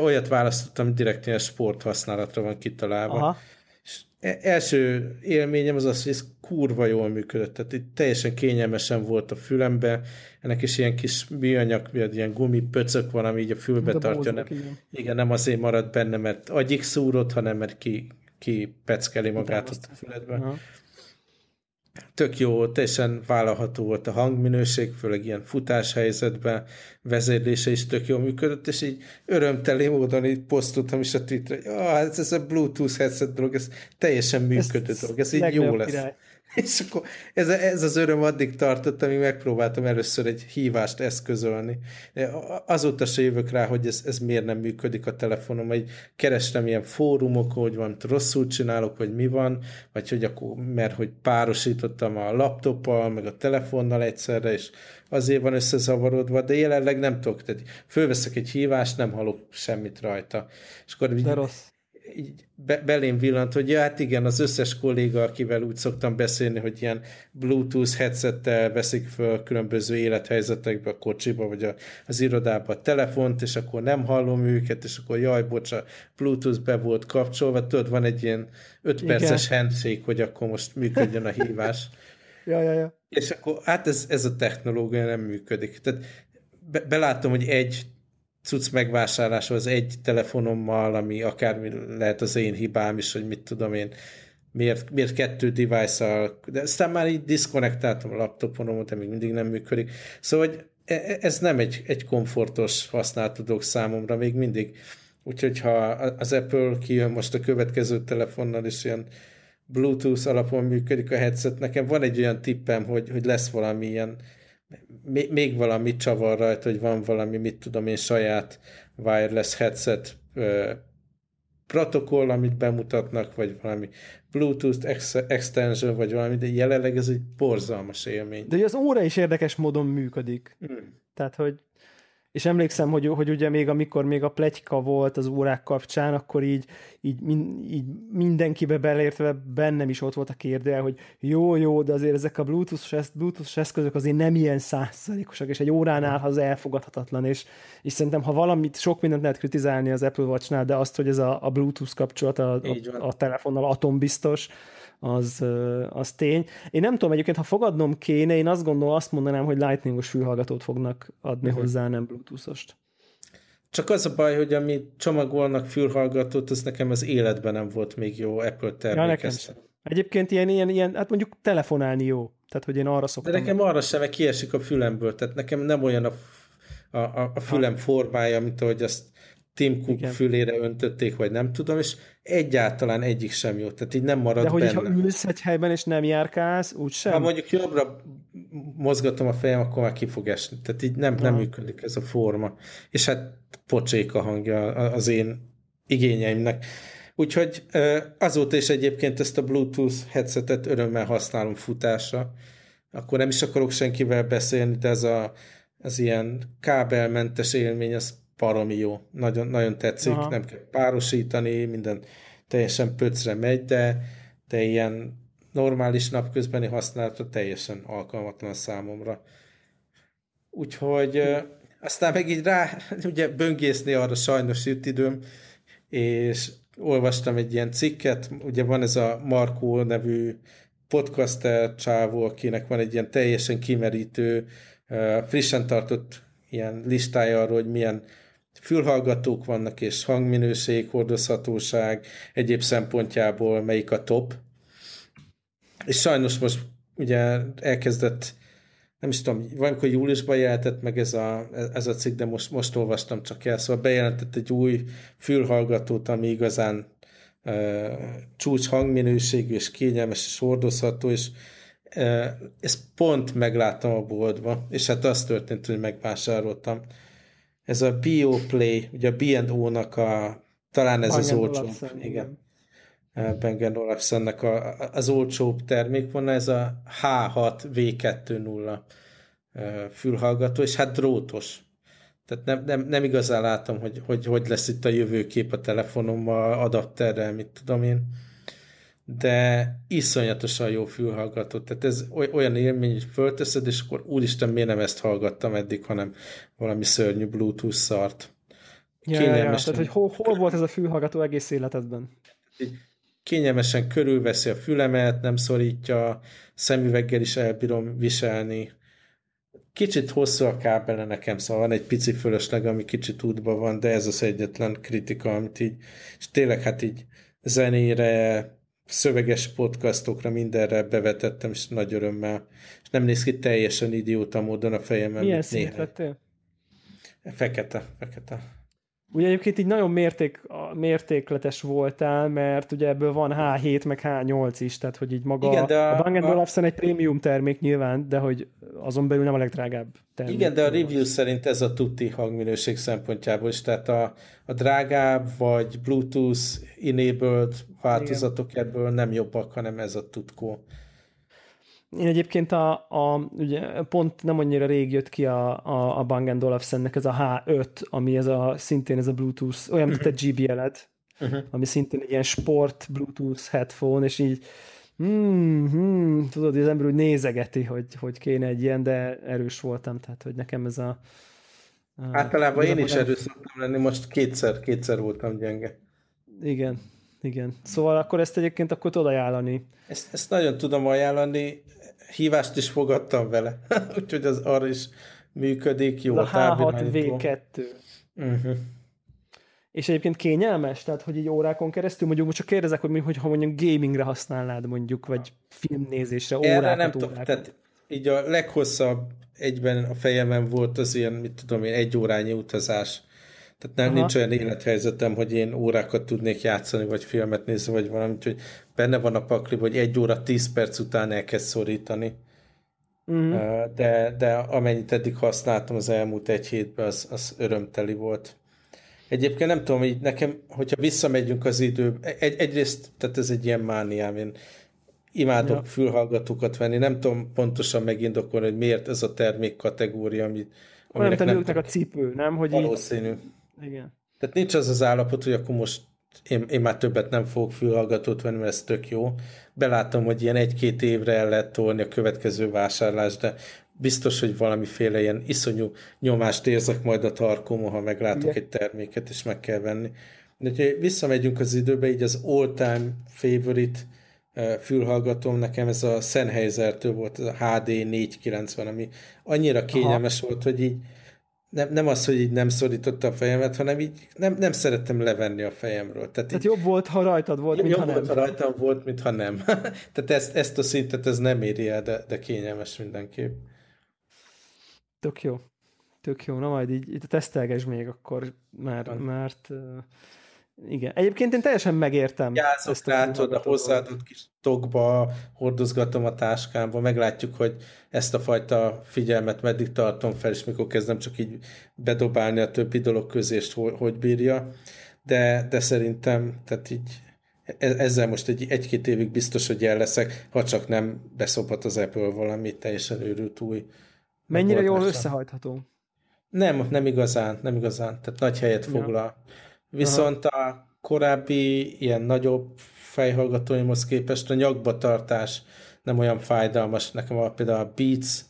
Speaker 2: olyat választottam, hogy direkt ilyen sport használatra van kitalálva. Aha. És e, első élményem az az, hogy ez kurva jól működött. Tehát itt teljesen kényelmesen volt a fülembe. Ennek is ilyen kis műanyag, ilyen gumipöcök van, ami így a fülbe De tartja. Nem, igen. igen, nem azért marad benne, mert agyik szúrott, hanem mert ki, ki peckeli magát a füledbe. Aha tök jó, teljesen vállalható volt a hangminőség, főleg ilyen futáshelyzetben, vezérlése is tök jól működött, és így örömteli módon így posztoltam is a Twitterre, hogy ah, ez, ez a Bluetooth headset dolog, ez teljesen működő ez dolog, ez így jó lesz. Király. És akkor ez, ez az öröm addig tartott, amíg megpróbáltam először egy hívást eszközölni. Azóta se jövök rá, hogy ez, ez miért nem működik a telefonom, hogy kerestem ilyen fórumok, hogy van, rosszul csinálok, vagy mi van, vagy hogy akkor, mert hogy párosítottam a laptoppal, meg a telefonnal egyszerre, és azért van összezavarodva, de jelenleg nem tudok. Tehát fölveszek egy hívást, nem hallok semmit rajta. És akkor
Speaker 1: de rossz
Speaker 2: így be, belém villant, hogy ja, hát igen, az összes kolléga, akivel úgy szoktam beszélni, hogy ilyen Bluetooth headsettel veszik föl különböző élethelyzetekbe, a kocsiba, vagy a, az irodába a telefont, és akkor nem hallom őket, és akkor jaj, bocs, a Bluetooth be volt kapcsolva, tudod, van egy ilyen 5 perces handshake, hogy akkor most működjön a hívás.
Speaker 1: ja, ja, ja.
Speaker 2: És akkor hát ez, ez a technológia nem működik. Tehát be, belátom, hogy egy cucc megvásárlása az egy telefonommal, ami akár lehet az én hibám is, hogy mit tudom én, miért, miért kettő device-al, de aztán már így diszkonektáltam a laptopon, de még mindig nem működik. Szóval hogy e, e, ez nem egy, egy komfortos használatú dolog számomra még mindig. Úgyhogy ha az Apple kijön most a következő telefonnal is ilyen Bluetooth alapon működik a headset, nekem van egy olyan tippem, hogy, hogy lesz valami ilyen még valami csavar rajta, hogy van valami, mit tudom én, saját wireless headset ö, protokoll, amit bemutatnak, vagy valami Bluetooth ex- extension, vagy valami, de jelenleg ez egy borzalmas élmény.
Speaker 1: De az óra is érdekes módon működik. Hmm. Tehát, hogy és emlékszem, hogy, hogy ugye még amikor még a pletyka volt az órák kapcsán, akkor így, így, így mindenkibe belértve bennem is ott volt a kérdő, hogy jó, jó, de azért ezek a Bluetooth, Bluetooth eszközök azért nem ilyen százszerékosak, és egy óránál az elfogadhatatlan, és, és szerintem, ha valamit, sok mindent lehet kritizálni az Apple Watch-nál, de azt, hogy ez a, a Bluetooth kapcsolat a, a, a telefonnal atombiztos, az, az tény. Én nem tudom, egyébként, ha fogadnom kéne, én azt gondolom, azt mondanám, hogy lightningos fülhallgatót fognak adni uh-huh. hozzá, nem bluetooth-ost.
Speaker 2: Csak az a baj, hogy ami csomagolnak fülhallgatót, az nekem az életben nem volt még jó Apple termék. Ja,
Speaker 1: Egyébként ilyen, ilyen, ilyen, hát mondjuk telefonálni jó. Tehát, hogy én arra szoktam.
Speaker 2: De nekem arra sem, mert kiesik a fülemből. Tehát nekem nem olyan a, a, a fülem ha. formája, mint ahogy azt Tim Cook Igen. fülére öntötték, vagy nem tudom, és egyáltalán egyik sem jó, tehát így nem marad
Speaker 1: De hogy
Speaker 2: benne.
Speaker 1: ha ülsz egy helyben, és nem járkálsz, úgy sem?
Speaker 2: Ha mondjuk jobbra mozgatom a fejem, akkor már ki fog esni. Tehát így nem, nem működik ez a forma. És hát pocsék a hangja az én igényeimnek. Úgyhogy azóta is egyébként ezt a Bluetooth headsetet örömmel használom futásra. Akkor nem is akarok senkivel beszélni, de ez a, az ilyen kábelmentes élmény, az baromi jó. Nagyon, nagyon tetszik, Aha. nem kell párosítani, minden teljesen pöcre megy, de, de ilyen normális napközbeni használatra teljesen alkalmatlan számomra. Úgyhogy aztán meg így rá, ugye böngészni arra sajnos jut időm, és olvastam egy ilyen cikket, ugye van ez a Markó nevű podcaster csávó, akinek van egy ilyen teljesen kimerítő, frissen tartott ilyen listája arról, hogy milyen fülhallgatók vannak, és hangminőség, hordozhatóság, egyéb szempontjából melyik a top. És sajnos most ugye elkezdett nem is tudom, valamikor júliusban jelentett meg ez a, ez a cikk, de most, most olvastam csak el, szóval bejelentett egy új fülhallgatót, ami igazán uh, csúcs hangminőségű és kényelmes és hordozható, és uh, ezt pont megláttam a boltba, és hát az történt, hogy megvásároltam. Ez a BioPlay, ugye a B&O-nak a, talán ez az olcsó. Igen. Bang Olufsennek a, az olcsóbb termék volna, ez a H6 V20 fülhallgató, és hát drótos. Tehát nem, nem, nem igazán látom, hogy, hogy hogy lesz itt a jövőkép a telefonommal, adapterrel, mit tudom én. De iszonyatosan jó fülhallgató. Tehát ez olyan élmény, hogy fölteszed, és akkor úristen, miért nem ezt hallgattam eddig, hanem valami szörnyű Bluetooth szart.
Speaker 1: Ja, ja, ja. Tehát, hogy hol, hol volt ez a fülhallgató egész életedben?
Speaker 2: kényelmesen körülveszi a fülemet, nem szorítja, szemüveggel is elbírom viselni. Kicsit hosszú a kábele nekem, szóval van egy pici fölösleg, ami kicsit útban van, de ez az egyetlen kritika, amit így, és tényleg hát így zenére, szöveges podcastokra, mindenre bevetettem, és nagy örömmel. És nem néz ki teljesen idióta módon a fejemben.
Speaker 1: Milyen szint vettél?
Speaker 2: Fekete, fekete.
Speaker 1: Ugye egyébként így nagyon mérték, mértékletes voltál, mert ugye ebből van H7 meg H8 is, tehát hogy így maga Igen, de a, a Bang Olufsen egy prémium termék nyilván, de hogy azon belül nem a legdrágább termék.
Speaker 2: Igen, de a review szerint ez a tutti hangminőség szempontjából is, tehát a, a drágább vagy Bluetooth enabled változatok Igen. ebből nem jobbak, hanem ez a tutkó.
Speaker 1: Én egyébként a, a, ugye pont nem annyira rég jött ki a, a, a Bang Olufsennek ez a H5, ami ez a, szintén ez a Bluetooth, olyan, mint a. GBL-ed, uh-huh. ami szintén egy ilyen sport Bluetooth headphone, és így hmm, hmm, tudod, az ember úgy nézegeti, hogy, hogy kéne egy ilyen, de erős voltam, tehát hogy nekem ez a...
Speaker 2: a Általában én is erős szoktam lenni, most kétszer, kétszer voltam gyenge.
Speaker 1: Igen, igen. Szóval akkor ezt egyébként akkor tudod ajánlani.
Speaker 2: Ezt, ezt nagyon tudom ajánlani hívást is fogadtam vele, úgyhogy az arra is működik, jó
Speaker 1: a, a H6V2. Uh-huh. És egyébként kényelmes? Tehát, hogy így órákon keresztül, mondjuk most csak kérdezek, hogy, hogy ha mondjuk gamingre használnád mondjuk, vagy filmnézésre, órákat, Erre nem tudom,
Speaker 2: tehát így a leghosszabb egyben a fejemen volt az ilyen, mit tudom én, egy órányi utazás. Tehát nem, nincs olyan élethelyzetem, hogy én órákat tudnék játszani, vagy filmet nézni, vagy valamit, hogy benne van a pakli, hogy egy óra, tíz perc után elkezd szorítani. Uh-huh. De, de amennyit eddig használtam az elmúlt egy hétben, az, az örömteli volt. Egyébként nem tudom, hogy nekem, hogyha visszamegyünk az idő, egy, egyrészt, tehát ez egy ilyen mániám, én imádok ja. fülhallgatókat venni, nem tudom pontosan megindokolni, hogy miért ez a termék kategória, amit
Speaker 1: Olyan, nem a cipő, nem? Hogy
Speaker 2: valószínű. Így... Igen. Tehát nincs az az állapot, hogy akkor most én, én már többet nem fogok fülhallgatót venni, mert ez tök jó. Belátom, hogy ilyen egy-két évre el lehet tolni a következő vásárlás, de biztos, hogy valamiféle ilyen iszonyú nyomást érzek majd a tarkomon, ha meglátok Igen. egy terméket, és meg kell venni. De ha visszamegyünk az időbe, így az all-time favorite fülhallgatóm nekem ez a Sennheiser-től volt, ez a HD 490, ami annyira kényelmes Aha. volt, hogy így nem, nem az, hogy így nem szorította a fejemet, hanem így nem, nem szerettem levenni a fejemről.
Speaker 1: Tehát, Tehát így, jobb volt, ha rajtad volt,
Speaker 2: mint jobb ha nem. volt, ha rajtam volt, mint ha nem. Tehát ezt, ezt a szintet ez nem éri el, de, de kényelmes mindenképp.
Speaker 1: Tök jó. Tök jó. Na majd így, így tesztelges még akkor, mert, mert igen. Egyébként én teljesen megértem.
Speaker 2: Játszok ezt látod, a hozzáadott kis tokba, hordozgatom a táskámba, meglátjuk, hogy ezt a fajta figyelmet meddig tartom fel, és mikor kezdem csak így bedobálni a többi dolog közé, és hogy bírja. De, de szerintem, tehát így e-, ezzel most egy, egy-két évig biztos, hogy el leszek, ha csak nem beszophat az Apple valami teljesen őrült új.
Speaker 1: Mennyire jól összehajtható?
Speaker 2: Nem, nem igazán, nem igazán. Tehát nagy helyet foglal. Ja. Viszont Aha. a korábbi ilyen nagyobb fejhallgatóimhoz képest a nyakba tartás nem olyan fájdalmas. Nekem a, például a Beats,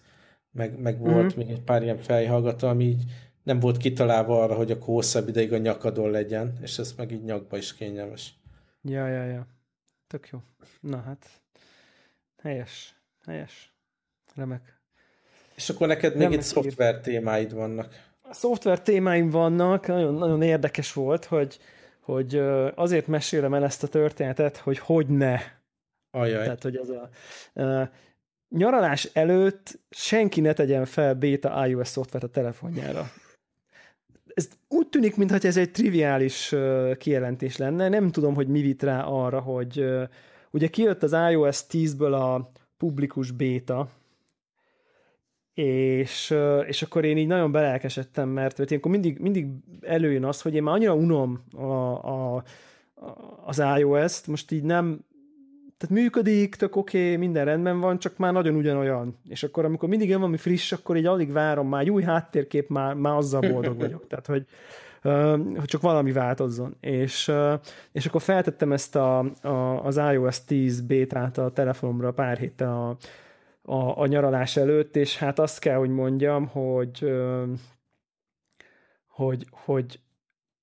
Speaker 2: meg, meg volt uh-huh. még egy pár ilyen fejhallgató, ami így nem volt kitalálva arra, hogy a hosszabb ideig a nyakadon legyen, és ez meg így nyakba is kényelmes.
Speaker 1: Ja, ja, ja. Tök jó. Na hát, helyes, helyes. Remek.
Speaker 2: És akkor neked még itt szoftver témáid vannak
Speaker 1: a szoftver témáim vannak, nagyon, nagyon érdekes volt, hogy, hogy azért mesélem el ezt a történetet, hogy hogy ne.
Speaker 2: Ajaj.
Speaker 1: Tehát, hogy az a, nyaralás előtt senki ne tegyen fel beta iOS szoftvert a telefonjára. Ez úgy tűnik, mintha ez egy triviális kijelentés lenne. Nem tudom, hogy mi vit rá arra, hogy ugye kijött az iOS 10-ből a publikus beta, és, és akkor én így nagyon belelkesedtem, mert, mert ilyenkor mindig, mindig előjön az, hogy én már annyira unom a, a, az iOS-t, most így nem, tehát működik, tök oké, okay, minden rendben van, csak már nagyon ugyanolyan. És akkor, amikor mindig jön valami friss, akkor így alig várom, már új háttérkép, már, már azzal boldog vagyok. Tehát, hogy, hogy csak valami változzon. És, és akkor feltettem ezt a, a, az iOS 10 bétát a telefonomra pár héttel a, a, a nyaralás előtt, és hát azt kell, hogy mondjam, hogy hogy, hogy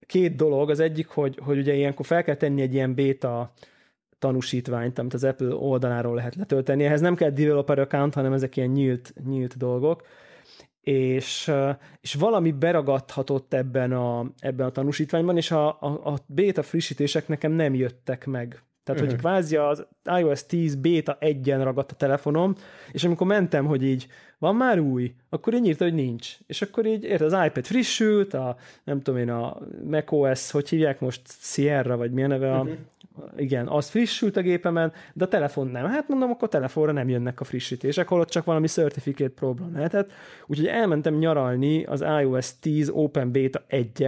Speaker 1: két dolog, az egyik, hogy, hogy ugye ilyenkor fel kell tenni egy ilyen béta tanúsítványt, amit az Apple oldaláról lehet letölteni. Ehhez nem kell developer account, hanem ezek ilyen nyílt, nyílt dolgok. És, és valami beragadhatott ebben a, ebben a tanúsítványban, és a, a, a beta frissítések nekem nem jöttek meg. Tehát, uh-huh. hogy kvázi az iOS 10 beta egyen ragadt a telefonom, és amikor mentem, hogy így van már új, akkor így írta, hogy nincs. És akkor így, érted, az iPad frissült, a, nem tudom én, a macOS, hogy hívják most, Sierra, vagy milyen neve, uh-huh. igen, az frissült a gépemen, de a telefon nem. Hát mondom, akkor a telefonra nem jönnek a frissítések, holott csak valami certificate problem lehetett. Úgyhogy elmentem nyaralni az iOS 10 Open Beta 1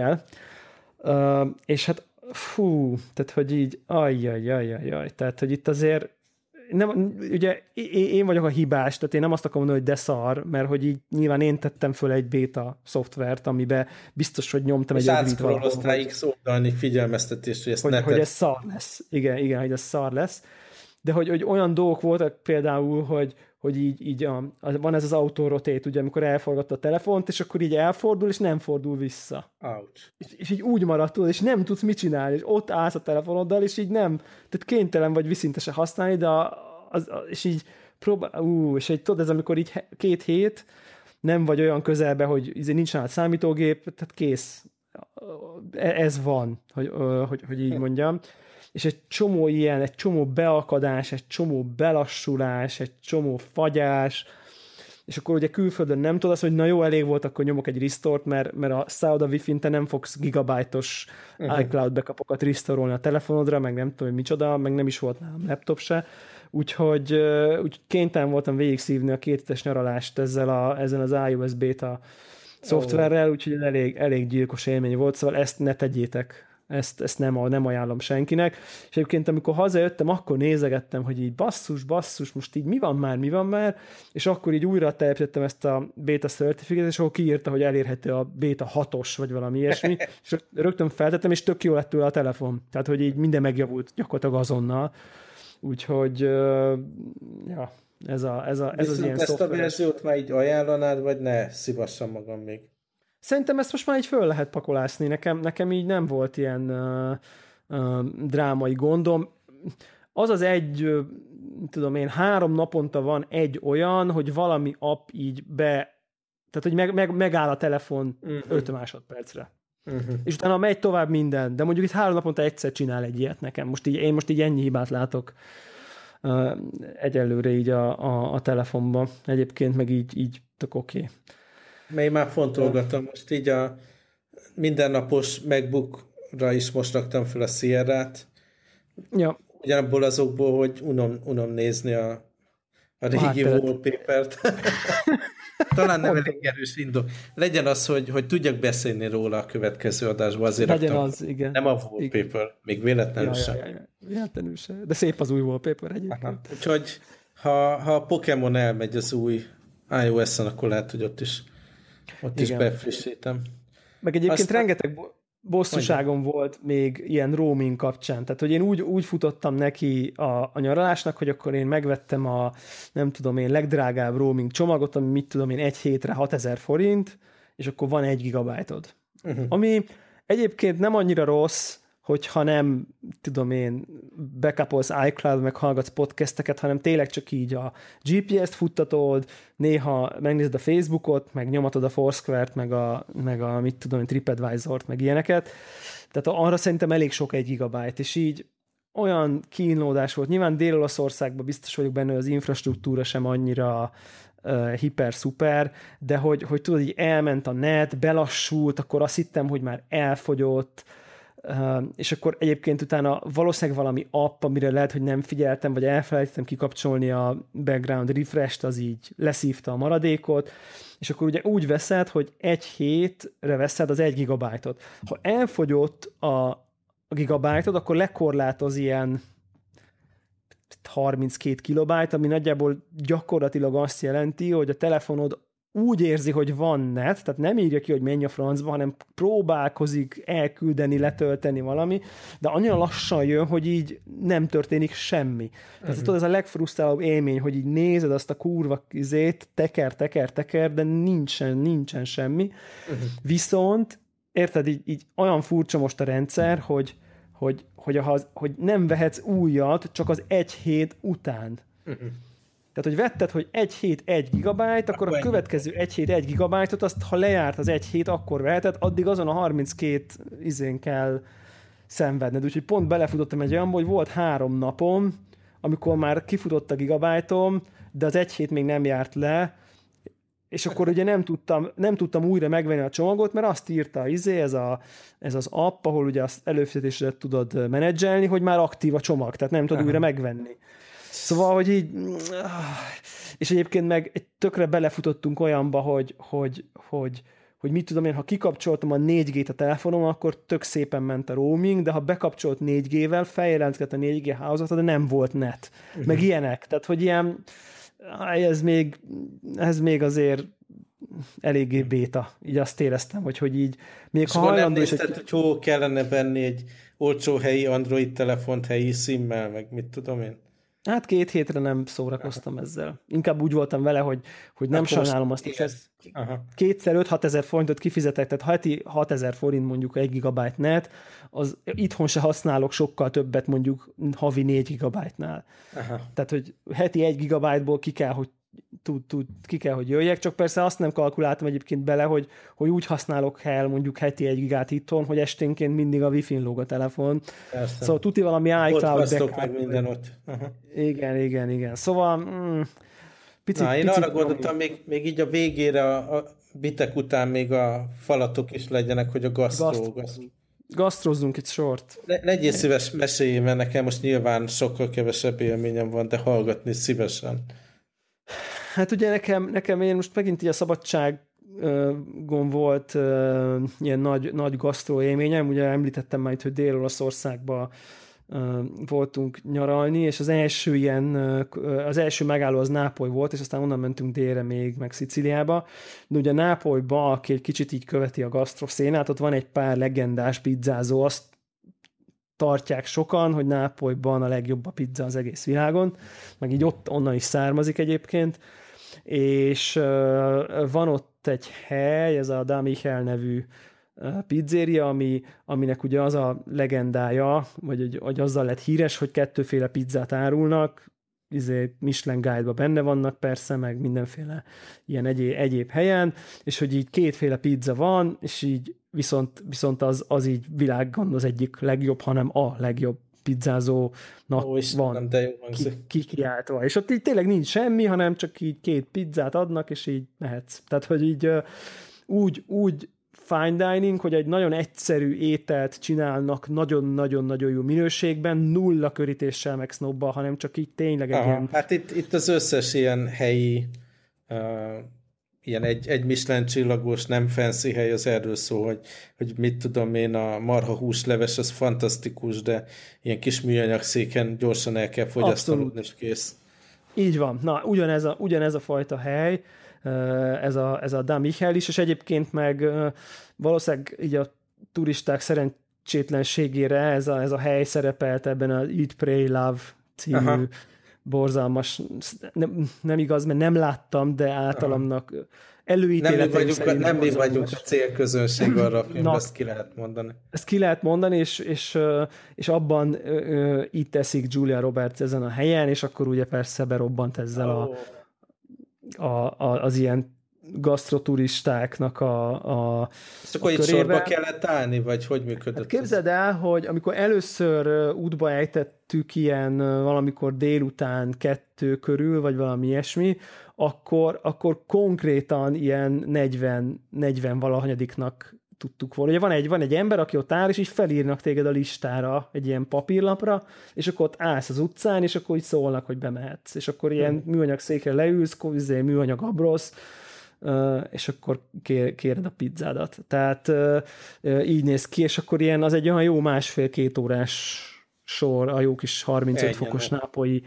Speaker 1: Uh, és hát fú, tehát hogy így, ajjajajajaj, tehát hogy itt azért nem, ugye én vagyok a hibás, tehát én nem azt akarom mondani, hogy de szar, mert hogy így nyilván én tettem föl egy beta szoftvert, amiben biztos, hogy nyomtam
Speaker 2: és
Speaker 1: egy
Speaker 2: egy valahol. X oldalni figyelmeztetést, hogy ezt
Speaker 1: hogy, hogy ez szar lesz. Igen, igen, hogy ez szar lesz. De hogy, hogy olyan dolgok voltak például, hogy, hogy így, így a, van ez az autorotét, ugye, amikor elforgatta a telefont, és akkor így elfordul, és nem fordul vissza.
Speaker 2: Ouch.
Speaker 1: És, és így úgy marad és nem tudsz mit csinálni, és ott állsz a telefonoddal, és így nem, tehát kénytelen vagy viszintesen használni, de a, az, a, és így próbál, ú, és egy tudod, ez amikor így két hét nem vagy olyan közelbe, hogy izé nincs nálad számítógép, tehát kész. Ez van, hogy, hogy, hogy így mondjam és egy csomó ilyen, egy csomó beakadás, egy csomó belassulás, egy csomó fagyás, és akkor ugye külföldön nem tudod azt, hogy na jó, elég volt, akkor nyomok egy restore mert, mert a szállod a wifi te nem fogsz gigabájtos uh-huh. iCloud backupokat restore a telefonodra, meg nem tudom, hogy micsoda, meg nem is volt nálam laptop se, úgyhogy, úgy kénytelen voltam végigszívni a két nyaralást ezzel, a, ezzel az iOS beta szoftverrel, úgyhogy elég, elég gyilkos élmény volt, szóval ezt ne tegyétek ezt, ezt nem, nem ajánlom senkinek. És egyébként, amikor hazajöttem, akkor nézegettem, hogy így basszus, basszus, most így mi van már, mi van már, és akkor így újra telepítettem ezt a beta certificate és akkor kiírta, hogy elérhető a beta 6-os, vagy valami ilyesmi, és rögtön feltettem, és tök jó lett tőle a telefon. Tehát, hogy így minden megjavult gyakorlatilag azonnal. Úgyhogy, ja, ez, a, ez, a, ez az ilyen
Speaker 2: ezt
Speaker 1: szoftveres.
Speaker 2: a verziót már így ajánlanád, vagy ne szívassam magam még?
Speaker 1: Szerintem ezt most már így föl lehet pakolászni. Nekem, nekem így nem volt ilyen uh, uh, drámai gondom. Az az egy, uh, tudom én, három naponta van egy olyan, hogy valami app így be, tehát hogy meg, meg, megáll a telefon uh-huh. Mhm. 5 másodpercre. Uh-huh. És utána megy tovább minden, de mondjuk itt három naponta egyszer csinál egy ilyet nekem. Most így, én most így ennyi hibát látok uh, egyelőre így a, a, a telefonban. Egyébként meg így, így tök oké. Okay
Speaker 2: mely már fontolgatom. Most így a mindennapos MacBookra is most raktam fel a Sierra-t.
Speaker 1: Ja.
Speaker 2: Ugyanabból azokból, hogy unom, unom nézni a, a régi hát, wallpaper-t. Talán nem elég erős indok. Legyen az, hogy, hogy tudjak beszélni róla a következő adásban. Azért
Speaker 1: Legyen raktam, az, igen.
Speaker 2: Nem a wallpaper, igen. még véletlenül ja, sem. Ja, ja, ja.
Speaker 1: Véletlenül sem. De szép az új wallpaper egyébként. Aha.
Speaker 2: Úgyhogy ha, ha a Pokémon elmegy az új iOS-en, akkor lehet, hogy ott is ott Igen. is befrissítem.
Speaker 1: Meg egyébként Aztán... rengeteg bosszúságom volt még ilyen roaming kapcsán. Tehát, hogy én úgy, úgy futottam neki a, a nyaralásnak, hogy akkor én megvettem a, nem tudom én, legdrágább roaming csomagot, ami mit tudom én, egy hétre 6000 forint, és akkor van egy gigabájtod. Uh-huh. Ami egyébként nem annyira rossz, hogyha nem, tudom én, backupolsz iCloud, meg hallgatsz podcasteket, hanem tényleg csak így a GPS-t futtatod, néha megnézed a Facebookot, meg nyomatod a Foursquare-t, meg a, meg a mit tudom én, TripAdvisor-t, meg ilyeneket. Tehát arra szerintem elég sok egy gigabyte, és így olyan kínlódás volt. Nyilván Dél-Olaszországban biztos vagyok benne, hogy az infrastruktúra sem annyira uh, hiper-szuper, de hogy, hogy tudod, így elment a net, belassult, akkor azt hittem, hogy már elfogyott, és akkor egyébként utána valószínűleg valami app, amire lehet, hogy nem figyeltem, vagy elfelejtettem kikapcsolni a background refresh-t, az így leszívta a maradékot, és akkor ugye úgy veszed, hogy egy hétre veszed az egy gigabájtot. Ha elfogyott a, gigabájtod, akkor lekorlátoz ilyen 32 kilobájt, ami nagyjából gyakorlatilag azt jelenti, hogy a telefonod úgy érzi, hogy van net, tehát nem írja ki, hogy menj a francba, hanem próbálkozik elküldeni, letölteni valami, de annyira lassan jön, hogy így nem történik semmi. Tehát uh-huh. tudod, ez a legfrusztrálóbb élmény, hogy így nézed azt a kurva izét, teker, teker, teker, de nincsen, nincsen semmi. Uh-huh. Viszont, érted, így, így olyan furcsa most a rendszer, hogy, hogy, hogy, a, hogy nem vehetsz újat csak az egy hét után. Uh-huh. Tehát, hogy vetted, hogy egy hét egy gigabyte, akkor a következő egy hét egy gigabyte-ot, azt ha lejárt az egy hét, akkor veheted, addig azon a 32 izén kell szenvedned. Úgyhogy pont belefutottam egy olyanba, hogy volt három napom, amikor már kifutott a gigabájtom, de az egy hét még nem járt le, és akkor ugye nem tudtam, nem tudtam újra megvenni a csomagot, mert azt írta izé, ez, a, ez az app, ahol ugye azt előfizetésedet tudod menedzselni, hogy már aktív a csomag, tehát nem tudod újra megvenni. Szóval, hogy így, és egyébként meg egy tökre belefutottunk olyanba, hogy, hogy, hogy, hogy mit tudom én, ha kikapcsoltam a 4G-t a telefonom, akkor tök szépen ment a roaming, de ha bekapcsolt 4G-vel, feljelentkezett a 4G hálózata, de nem volt net. Meg ilyenek. Tehát, hogy ilyen, ez még, ez még azért eléggé béta. Így azt éreztem, hogy, hogy így
Speaker 2: még és ha hajlandó... És hogy... hogy hol kellene venni egy olcsó helyi Android telefont helyi szimmel, meg mit tudom én?
Speaker 1: Hát két hétre nem szórakoztam ezzel. Inkább úgy voltam vele, hogy, hogy nem sajnálom azt, hogy ez kétszer 5-6 ezer forintot kifizetek, tehát heti 6 ezer forint mondjuk egy gigabyte net, az itthon se használok sokkal többet mondjuk havi 4 gigabyte-nál. Aha. Tehát, hogy heti 1 gigabyte-ból ki kell, hogy tud, tud, ki kell, hogy jöjjek, csak persze azt nem kalkuláltam egyébként bele, hogy, hogy úgy használok el mondjuk heti egy gigát itthon, hogy esténként mindig a wifi-n lóg a telefon. Persze. Szóval tuti valami iCloud
Speaker 2: backup. meg minden ott.
Speaker 1: Aha. Igen, igen, igen. Szóval mm,
Speaker 2: picit, Na, én picit arra gondoltam, még, még így a végére a, a bitek után még a falatok is legyenek, hogy a gasztró. Gasztró
Speaker 1: gasztrozzunk egy sort.
Speaker 2: Le, legyél szíves, mesélj, mert nekem most nyilván sokkal kevesebb élményem van, de hallgatni szívesen.
Speaker 1: Hát ugye nekem, nekem én most megint így a szabadság gond volt ilyen nagy, nagy gasztró élményem, ugye említettem már itt, hogy Dél-Olaszországban uh, voltunk nyaralni, és az első ilyen, az első megálló az Nápoly volt, és aztán onnan mentünk délre még, meg Sziciliába, de ugye Nápolyba, aki egy kicsit így követi a gasztroszénát, ott van egy pár legendás pizzázó, azt tartják sokan, hogy Nápolyban a legjobb a pizza az egész világon, meg így ott onnan is származik egyébként, és van ott egy hely, ez a Da Michel nevű pizzeria, ami, aminek ugye az a legendája, vagy hogy, hogy azzal lett híres, hogy kettőféle pizzát árulnak, izé Michelin guide benne vannak persze, meg mindenféle ilyen egyéb, egyéb helyen, és hogy így kétféle pizza van, és így viszont, viszont az, az így világon az egyik legjobb, hanem a legjobb pizzázónak Ó, van
Speaker 2: de jó
Speaker 1: ki, kikiáltva. És ott így tényleg nincs semmi, hanem csak így két pizzát adnak, és így mehetsz. Tehát, hogy így úgy, úgy fine dining, hogy egy nagyon egyszerű ételt csinálnak nagyon-nagyon-nagyon jó minőségben, nulla körítéssel meg snobba, hanem csak így tényleg egy Aha, ilyen...
Speaker 2: Hát itt, itt az összes ilyen helyi uh, ilyen egy, egy Michelin csillagos, nem fancy hely, az erről szól, hogy, hogy mit tudom én, a marha húsleves az fantasztikus, de ilyen kis műanyag széken gyorsan el kell fogyasztanod, és kész.
Speaker 1: Így van. Na, ugyanez a, ugyanez a fajta hely, ez a, ez a Dan Michael is, és egyébként meg valószínűleg így a turisták szerencsétlenségére ez a, ez a hely szerepelt ebben a Eat, Pray, Love című Aha borzalmas, nem, nem igaz, mert nem láttam, de általamnak előítéleteim
Speaker 2: nem mi vagyunk, nem mi vagyunk a célközönség arra a filmben, ezt ki lehet mondani.
Speaker 1: Ezt ki lehet mondani, és, és, és abban itt teszik Julia Roberts ezen a helyen, és akkor ugye persze berobbant ezzel oh. a, a, a, az ilyen gasztroturistáknak a, a
Speaker 2: Ezt akkor a itt sorba kellett állni, vagy hogy működött? Hát
Speaker 1: képzeld el, hogy amikor először útba ejtettük ilyen valamikor délután kettő körül, vagy valami ilyesmi, akkor, akkor konkrétan ilyen 40, 40 valahanyadiknak tudtuk volna. Ugye van egy, van egy ember, aki ott áll, és így felírnak téged a listára egy ilyen papírlapra, és akkor ott állsz az utcán, és akkor így szólnak, hogy bemehetsz. És akkor ilyen hmm. műanyag székre leülsz, izé, műanyag abrosz, és akkor kéred a pizzádat. Tehát így néz ki, és akkor ilyen az egy olyan jó másfél-két órás sor a jó kis 35 Egyen. fokos nápolyi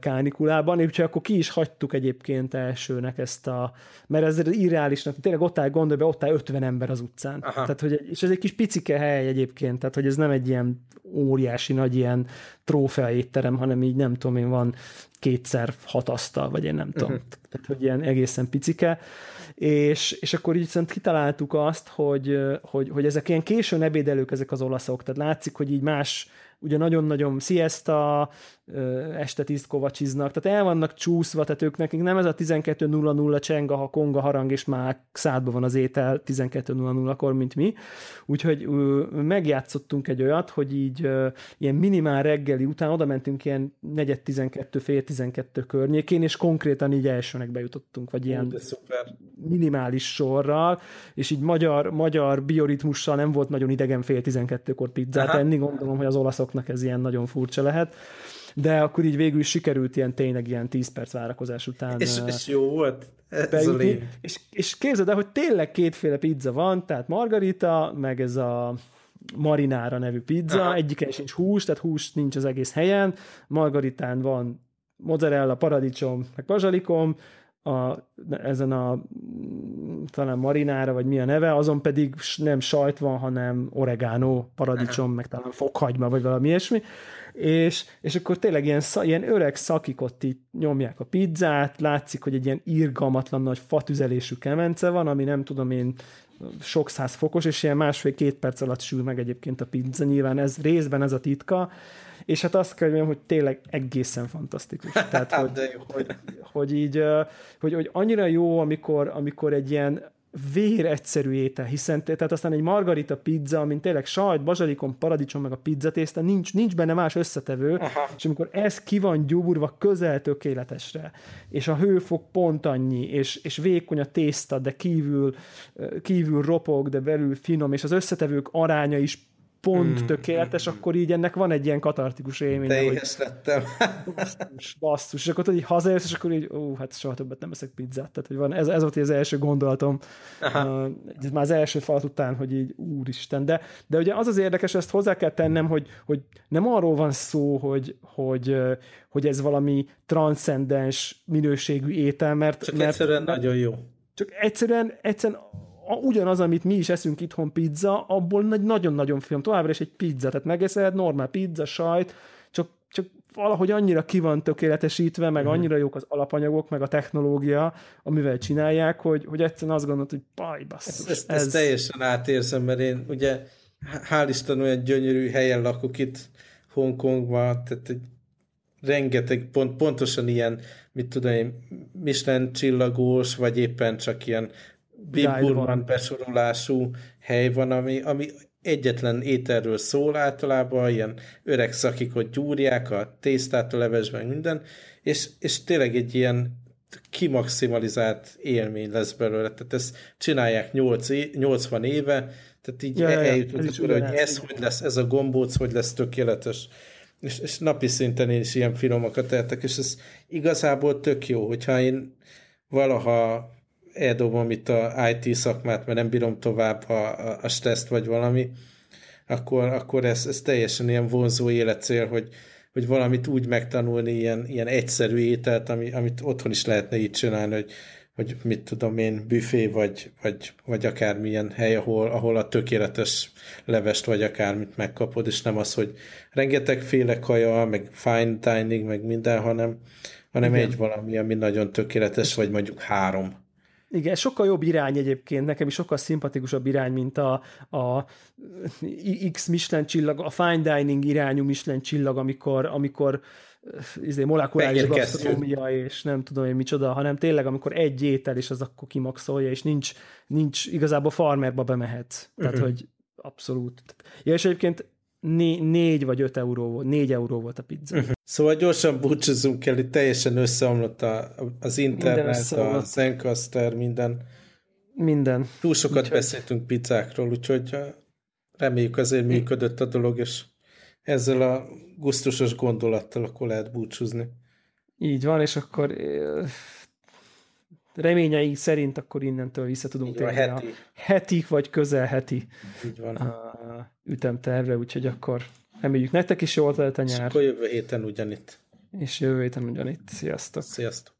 Speaker 1: kánikulában, úgyhogy akkor ki is hagytuk egyébként elsőnek ezt a, mert ez irreálisnak, tényleg ott áll, gondolj be, ott áll 50 ember az utcán. Aha. Tehát, hogy, és ez egy kis picike hely egyébként, tehát hogy ez nem egy ilyen óriási nagy ilyen trófea étterem, hanem így nem tudom én, van kétszer hat asztal, vagy én nem tudom. Uh-huh. Tehát, hogy ilyen egészen picike. És, és akkor így viszont kitaláltuk azt, hogy, hogy, hogy ezek ilyen későn ebédelők ezek az olaszok, tehát látszik, hogy így más ugye nagyon-nagyon siesta, este tíz kovacsiznak, tehát el vannak csúszva, tehát ők nekik nem ez a 12.00 csenga, ha konga harang, és már szádban van az étel 12.00-kor, mint mi. Úgyhogy megjátszottunk egy olyat, hogy így ilyen minimál reggeli után oda mentünk ilyen negyed 12, fél 12 környékén, és konkrétan így elsőnek bejutottunk, vagy ilyen
Speaker 2: de szuper.
Speaker 1: minimális sorral, és így magyar, magyar bioritmussal nem volt nagyon idegen fél 12-kor pizzát Aha. enni, gondolom, hogy az olaszoknak ez ilyen nagyon furcsa lehet de akkor így végül is sikerült ilyen tényleg ilyen 10 perc várakozás után.
Speaker 2: És, és jó volt.
Speaker 1: A és, és képzeld el, hogy tényleg kétféle pizza van, tehát margarita, meg ez a marinára nevű pizza, Aha. egyiken sincs hús, tehát hús nincs az egész helyen, margaritán van mozzarella, paradicsom, meg bazsalikom, a, ezen a talán marinára, vagy mi a neve, azon pedig nem sajt van, hanem oregano, paradicsom, meg talán fokhagyma, vagy valami ilyesmi. És, és akkor tényleg ilyen, ilyen öreg szakik ott így nyomják a pizzát, látszik, hogy egy ilyen irgalmatlan nagy fatüzelésű kemence van, ami nem tudom én sok száz fokos, és ilyen másfél-két perc alatt sül meg egyébként a pizza, nyilván ez részben ez a titka, és hát azt kell mondjam, hogy tényleg egészen fantasztikus. Tehát, hogy, hogy, hogy, így, hogy, hogy annyira jó, amikor, amikor egy ilyen vér egyszerű étel, hiszen tehát aztán egy margarita pizza, amin tényleg sajt, bazsalikon, paradicsom, meg a pizzatészta, nincs, nincs benne más összetevő, Aha. és amikor ez ki van gyúrva közel tökéletesre, és a hőfok pont annyi, és, és vékony a tészta, de kívül, kívül ropog, de belül finom, és az összetevők aránya is pont mm, tökéletes, mm, akkor így ennek van egy ilyen katartikus élmény.
Speaker 2: Te éhes lettem.
Speaker 1: basszus, basszus, és akkor így hazaérsz, és akkor így, ó, hát soha többet nem eszek pizzát. Tehát, hogy van, ez, ez volt az első gondolatom, uh, ez már az első falat után, hogy így, úristen. De, de ugye az az érdekes, ezt hozzá kell tennem, hogy, hogy nem arról van szó, hogy, hogy, hogy ez valami transzcendens minőségű étel, mert...
Speaker 2: Csak
Speaker 1: mert,
Speaker 2: egyszerűen mert, nagyon jó.
Speaker 1: Csak egyszerűen, egyszerűen ugyanaz, amit mi is eszünk itthon pizza, abból nagyon-nagyon finom. Továbbra is egy pizza, tehát megeszed, normál pizza, sajt, csak, csak valahogy annyira ki van tökéletesítve, meg uh-huh. annyira jók az alapanyagok, meg a technológia, amivel csinálják, hogy, hogy egyszerűen azt gondolod, hogy baj, basszus.
Speaker 2: Ezt, ez... ezt teljesen átérzem, mert én ugye hál' Isten olyan gyönyörű helyen lakok itt Hongkongban, tehát egy rengeteg, pont, pontosan ilyen, mit tudom én, Michelin csillagós, vagy éppen csak ilyen Bill besorolású hely van, ami, ami egyetlen ételről szól általában, ilyen öreg szakikot gyúrják, a tésztát, a levesben, minden, és, és tényleg egy ilyen kimaximalizált élmény lesz belőle. Tehát ezt csinálják 8 é, 80 éve, tehát így ja, eljutottak oda, hogy ez hogy lesz, ez a gombóc hogy lesz tökéletes. És, és napi szinten én is ilyen finomakat tettek, és ez igazából tök jó, hogyha én valaha eldobom itt a IT szakmát, mert nem bírom tovább a, a, a stresszt vagy valami, akkor, akkor ez, ez teljesen ilyen vonzó életcél, hogy, hogy valamit úgy megtanulni, ilyen, ilyen egyszerű ételt, ami, amit otthon is lehetne így csinálni, hogy, hogy mit tudom én, büfé, vagy, vagy, vagy akármilyen hely, ahol, ahol a tökéletes levest, vagy akármit megkapod, és nem az, hogy rengeteg féle kaja, meg fine dining, meg minden, hanem, hanem egy valami, ami nagyon tökéletes, vagy mondjuk három.
Speaker 1: Igen, sokkal jobb irány egyébként, nekem is sokkal szimpatikusabb irány, mint a, a X Michelin csillag, a fine dining irányú Michelin csillag, amikor, amikor izé, molekuláris gasztronómia, és nem tudom én micsoda, hanem tényleg, amikor egy étel, és az akkor kimaxolja, és nincs, nincs igazából farmerba bemehetsz. Tehát, uh-huh. hogy abszolút. Ja, és egyébként né, négy vagy öt euró volt, négy euró volt a pizza. Uh-huh.
Speaker 2: Szóval gyorsan búcsúzunk el, itt teljesen összeomlott a, az internet, a Zencaster, minden.
Speaker 1: Minden.
Speaker 2: Túl sokat úgyhogy... beszéltünk pizzákról, úgyhogy reméljük azért működött a dolog, és ezzel a gusztusos gondolattal akkor lehet búcsúzni.
Speaker 1: Így van, és akkor reményei szerint akkor innentől vissza tudunk térni heti. a heti vagy közel heti Így van. A ütemtervre, úgyhogy akkor reméljük nektek is jól telt a nyár. És
Speaker 2: akkor jövő héten ugyanitt.
Speaker 1: És jövő héten ugyanitt. Sziasztok!
Speaker 2: Sziasztok!